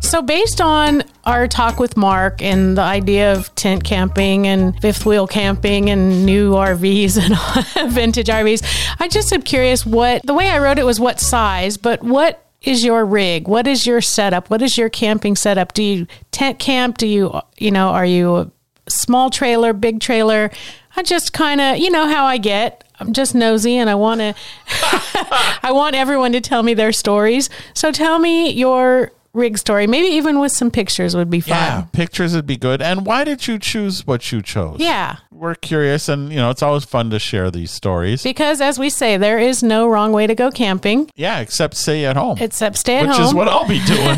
So based on our talk with Mark and the idea of tent camping and fifth wheel camping and new RVs and vintage RVs, I just am curious what the way I wrote it was what size, but what is your rig? What is your setup? What is your camping setup? Do you tent camp? Do you you know, are you a small trailer, big trailer? I just kind of, you know how I get. I'm just nosy and I want to I want everyone to tell me their stories. So tell me your rig story. Maybe even with some pictures would be fun. yeah, pictures would be good. And why did you choose what you chose? Yeah. We're curious, and you know, it's always fun to share these stories. Because as we say, there is no wrong way to go camping Yeah, except stay at home. except stay at which home. Which is what I'll be doing.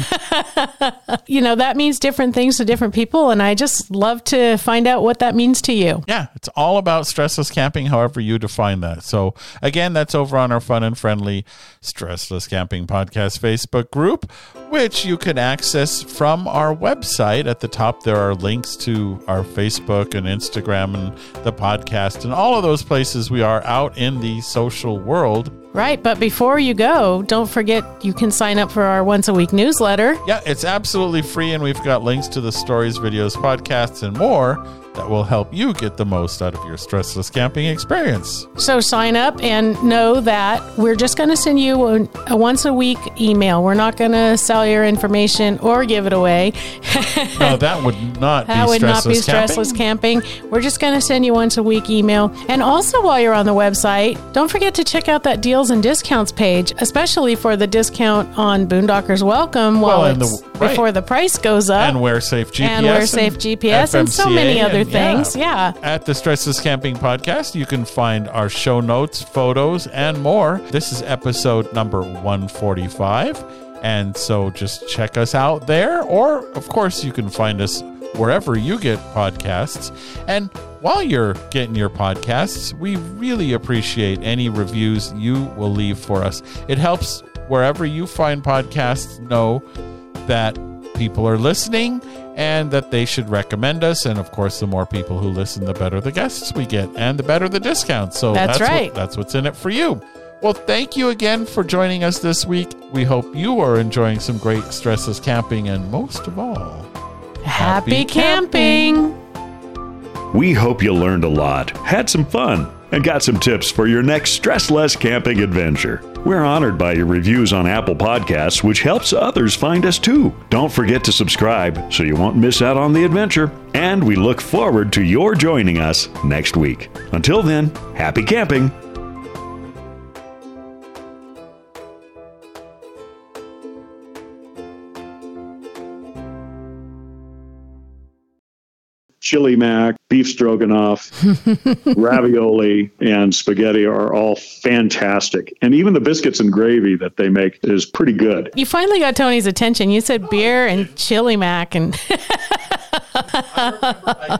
you know, that means different things to different people. And I just love to find out what that means to you. Yeah, it's all about stressless camping, however you define that. So, again, that's over on our fun and friendly Stressless Camping Podcast Facebook group, which you can access from our website. At the top, there are links to our Facebook and Instagram and the podcast and all of those places we are out in the social world. Right. But before you go, don't forget you can sign up for our once a week newsletter. Yeah, it's absolutely free, and we've got links to the stories, videos, podcasts, and more that will help you get the most out of your stressless camping experience. So sign up and know that we're just going to send you a, a once a week email. We're not going to sell your information or give it away. No, that would not That be would not be stressless camping. We're just going to send you once a week email. And also, while you're on the website, don't forget to check out that deals and discounts page, especially for the discount on Boondockers Welcome while Well, and the- right. before the price goes up. and wear safe GPS And wear safe GPS and so many other and- things. Yeah. At the Stressless Camping Podcast, you can find our show notes, photos, and more. This is episode number 145. And so just check us out there. Or, of course, you can find us wherever you get podcasts. And while you're getting your podcasts, we really appreciate any reviews you will leave for us. It helps wherever you find podcasts know that people are listening and that they should recommend us. And of course, the more people who listen, the better the guests we get and the better the discount. So That's what- right. that's what's in it for you. Well, thank you again for joining us this week. We hope you are enjoying some great stressless camping and most of all, Happy, Happy camping. We hope you learned a lot, had some fun, and got some tips for your next stressless camping adventure. We're honored by your reviews on Apple Podcasts, which helps others find us too. Don't forget to subscribe so you won't miss out on the adventure. And we look forward to your joining us next week. Until then, happy camping! Chili mac, beef stroganoff, ravioli, and spaghetti are all fantastic. And even the biscuits and gravy that they make is pretty good. You finally got Tony's attention. You said beer and chili mac and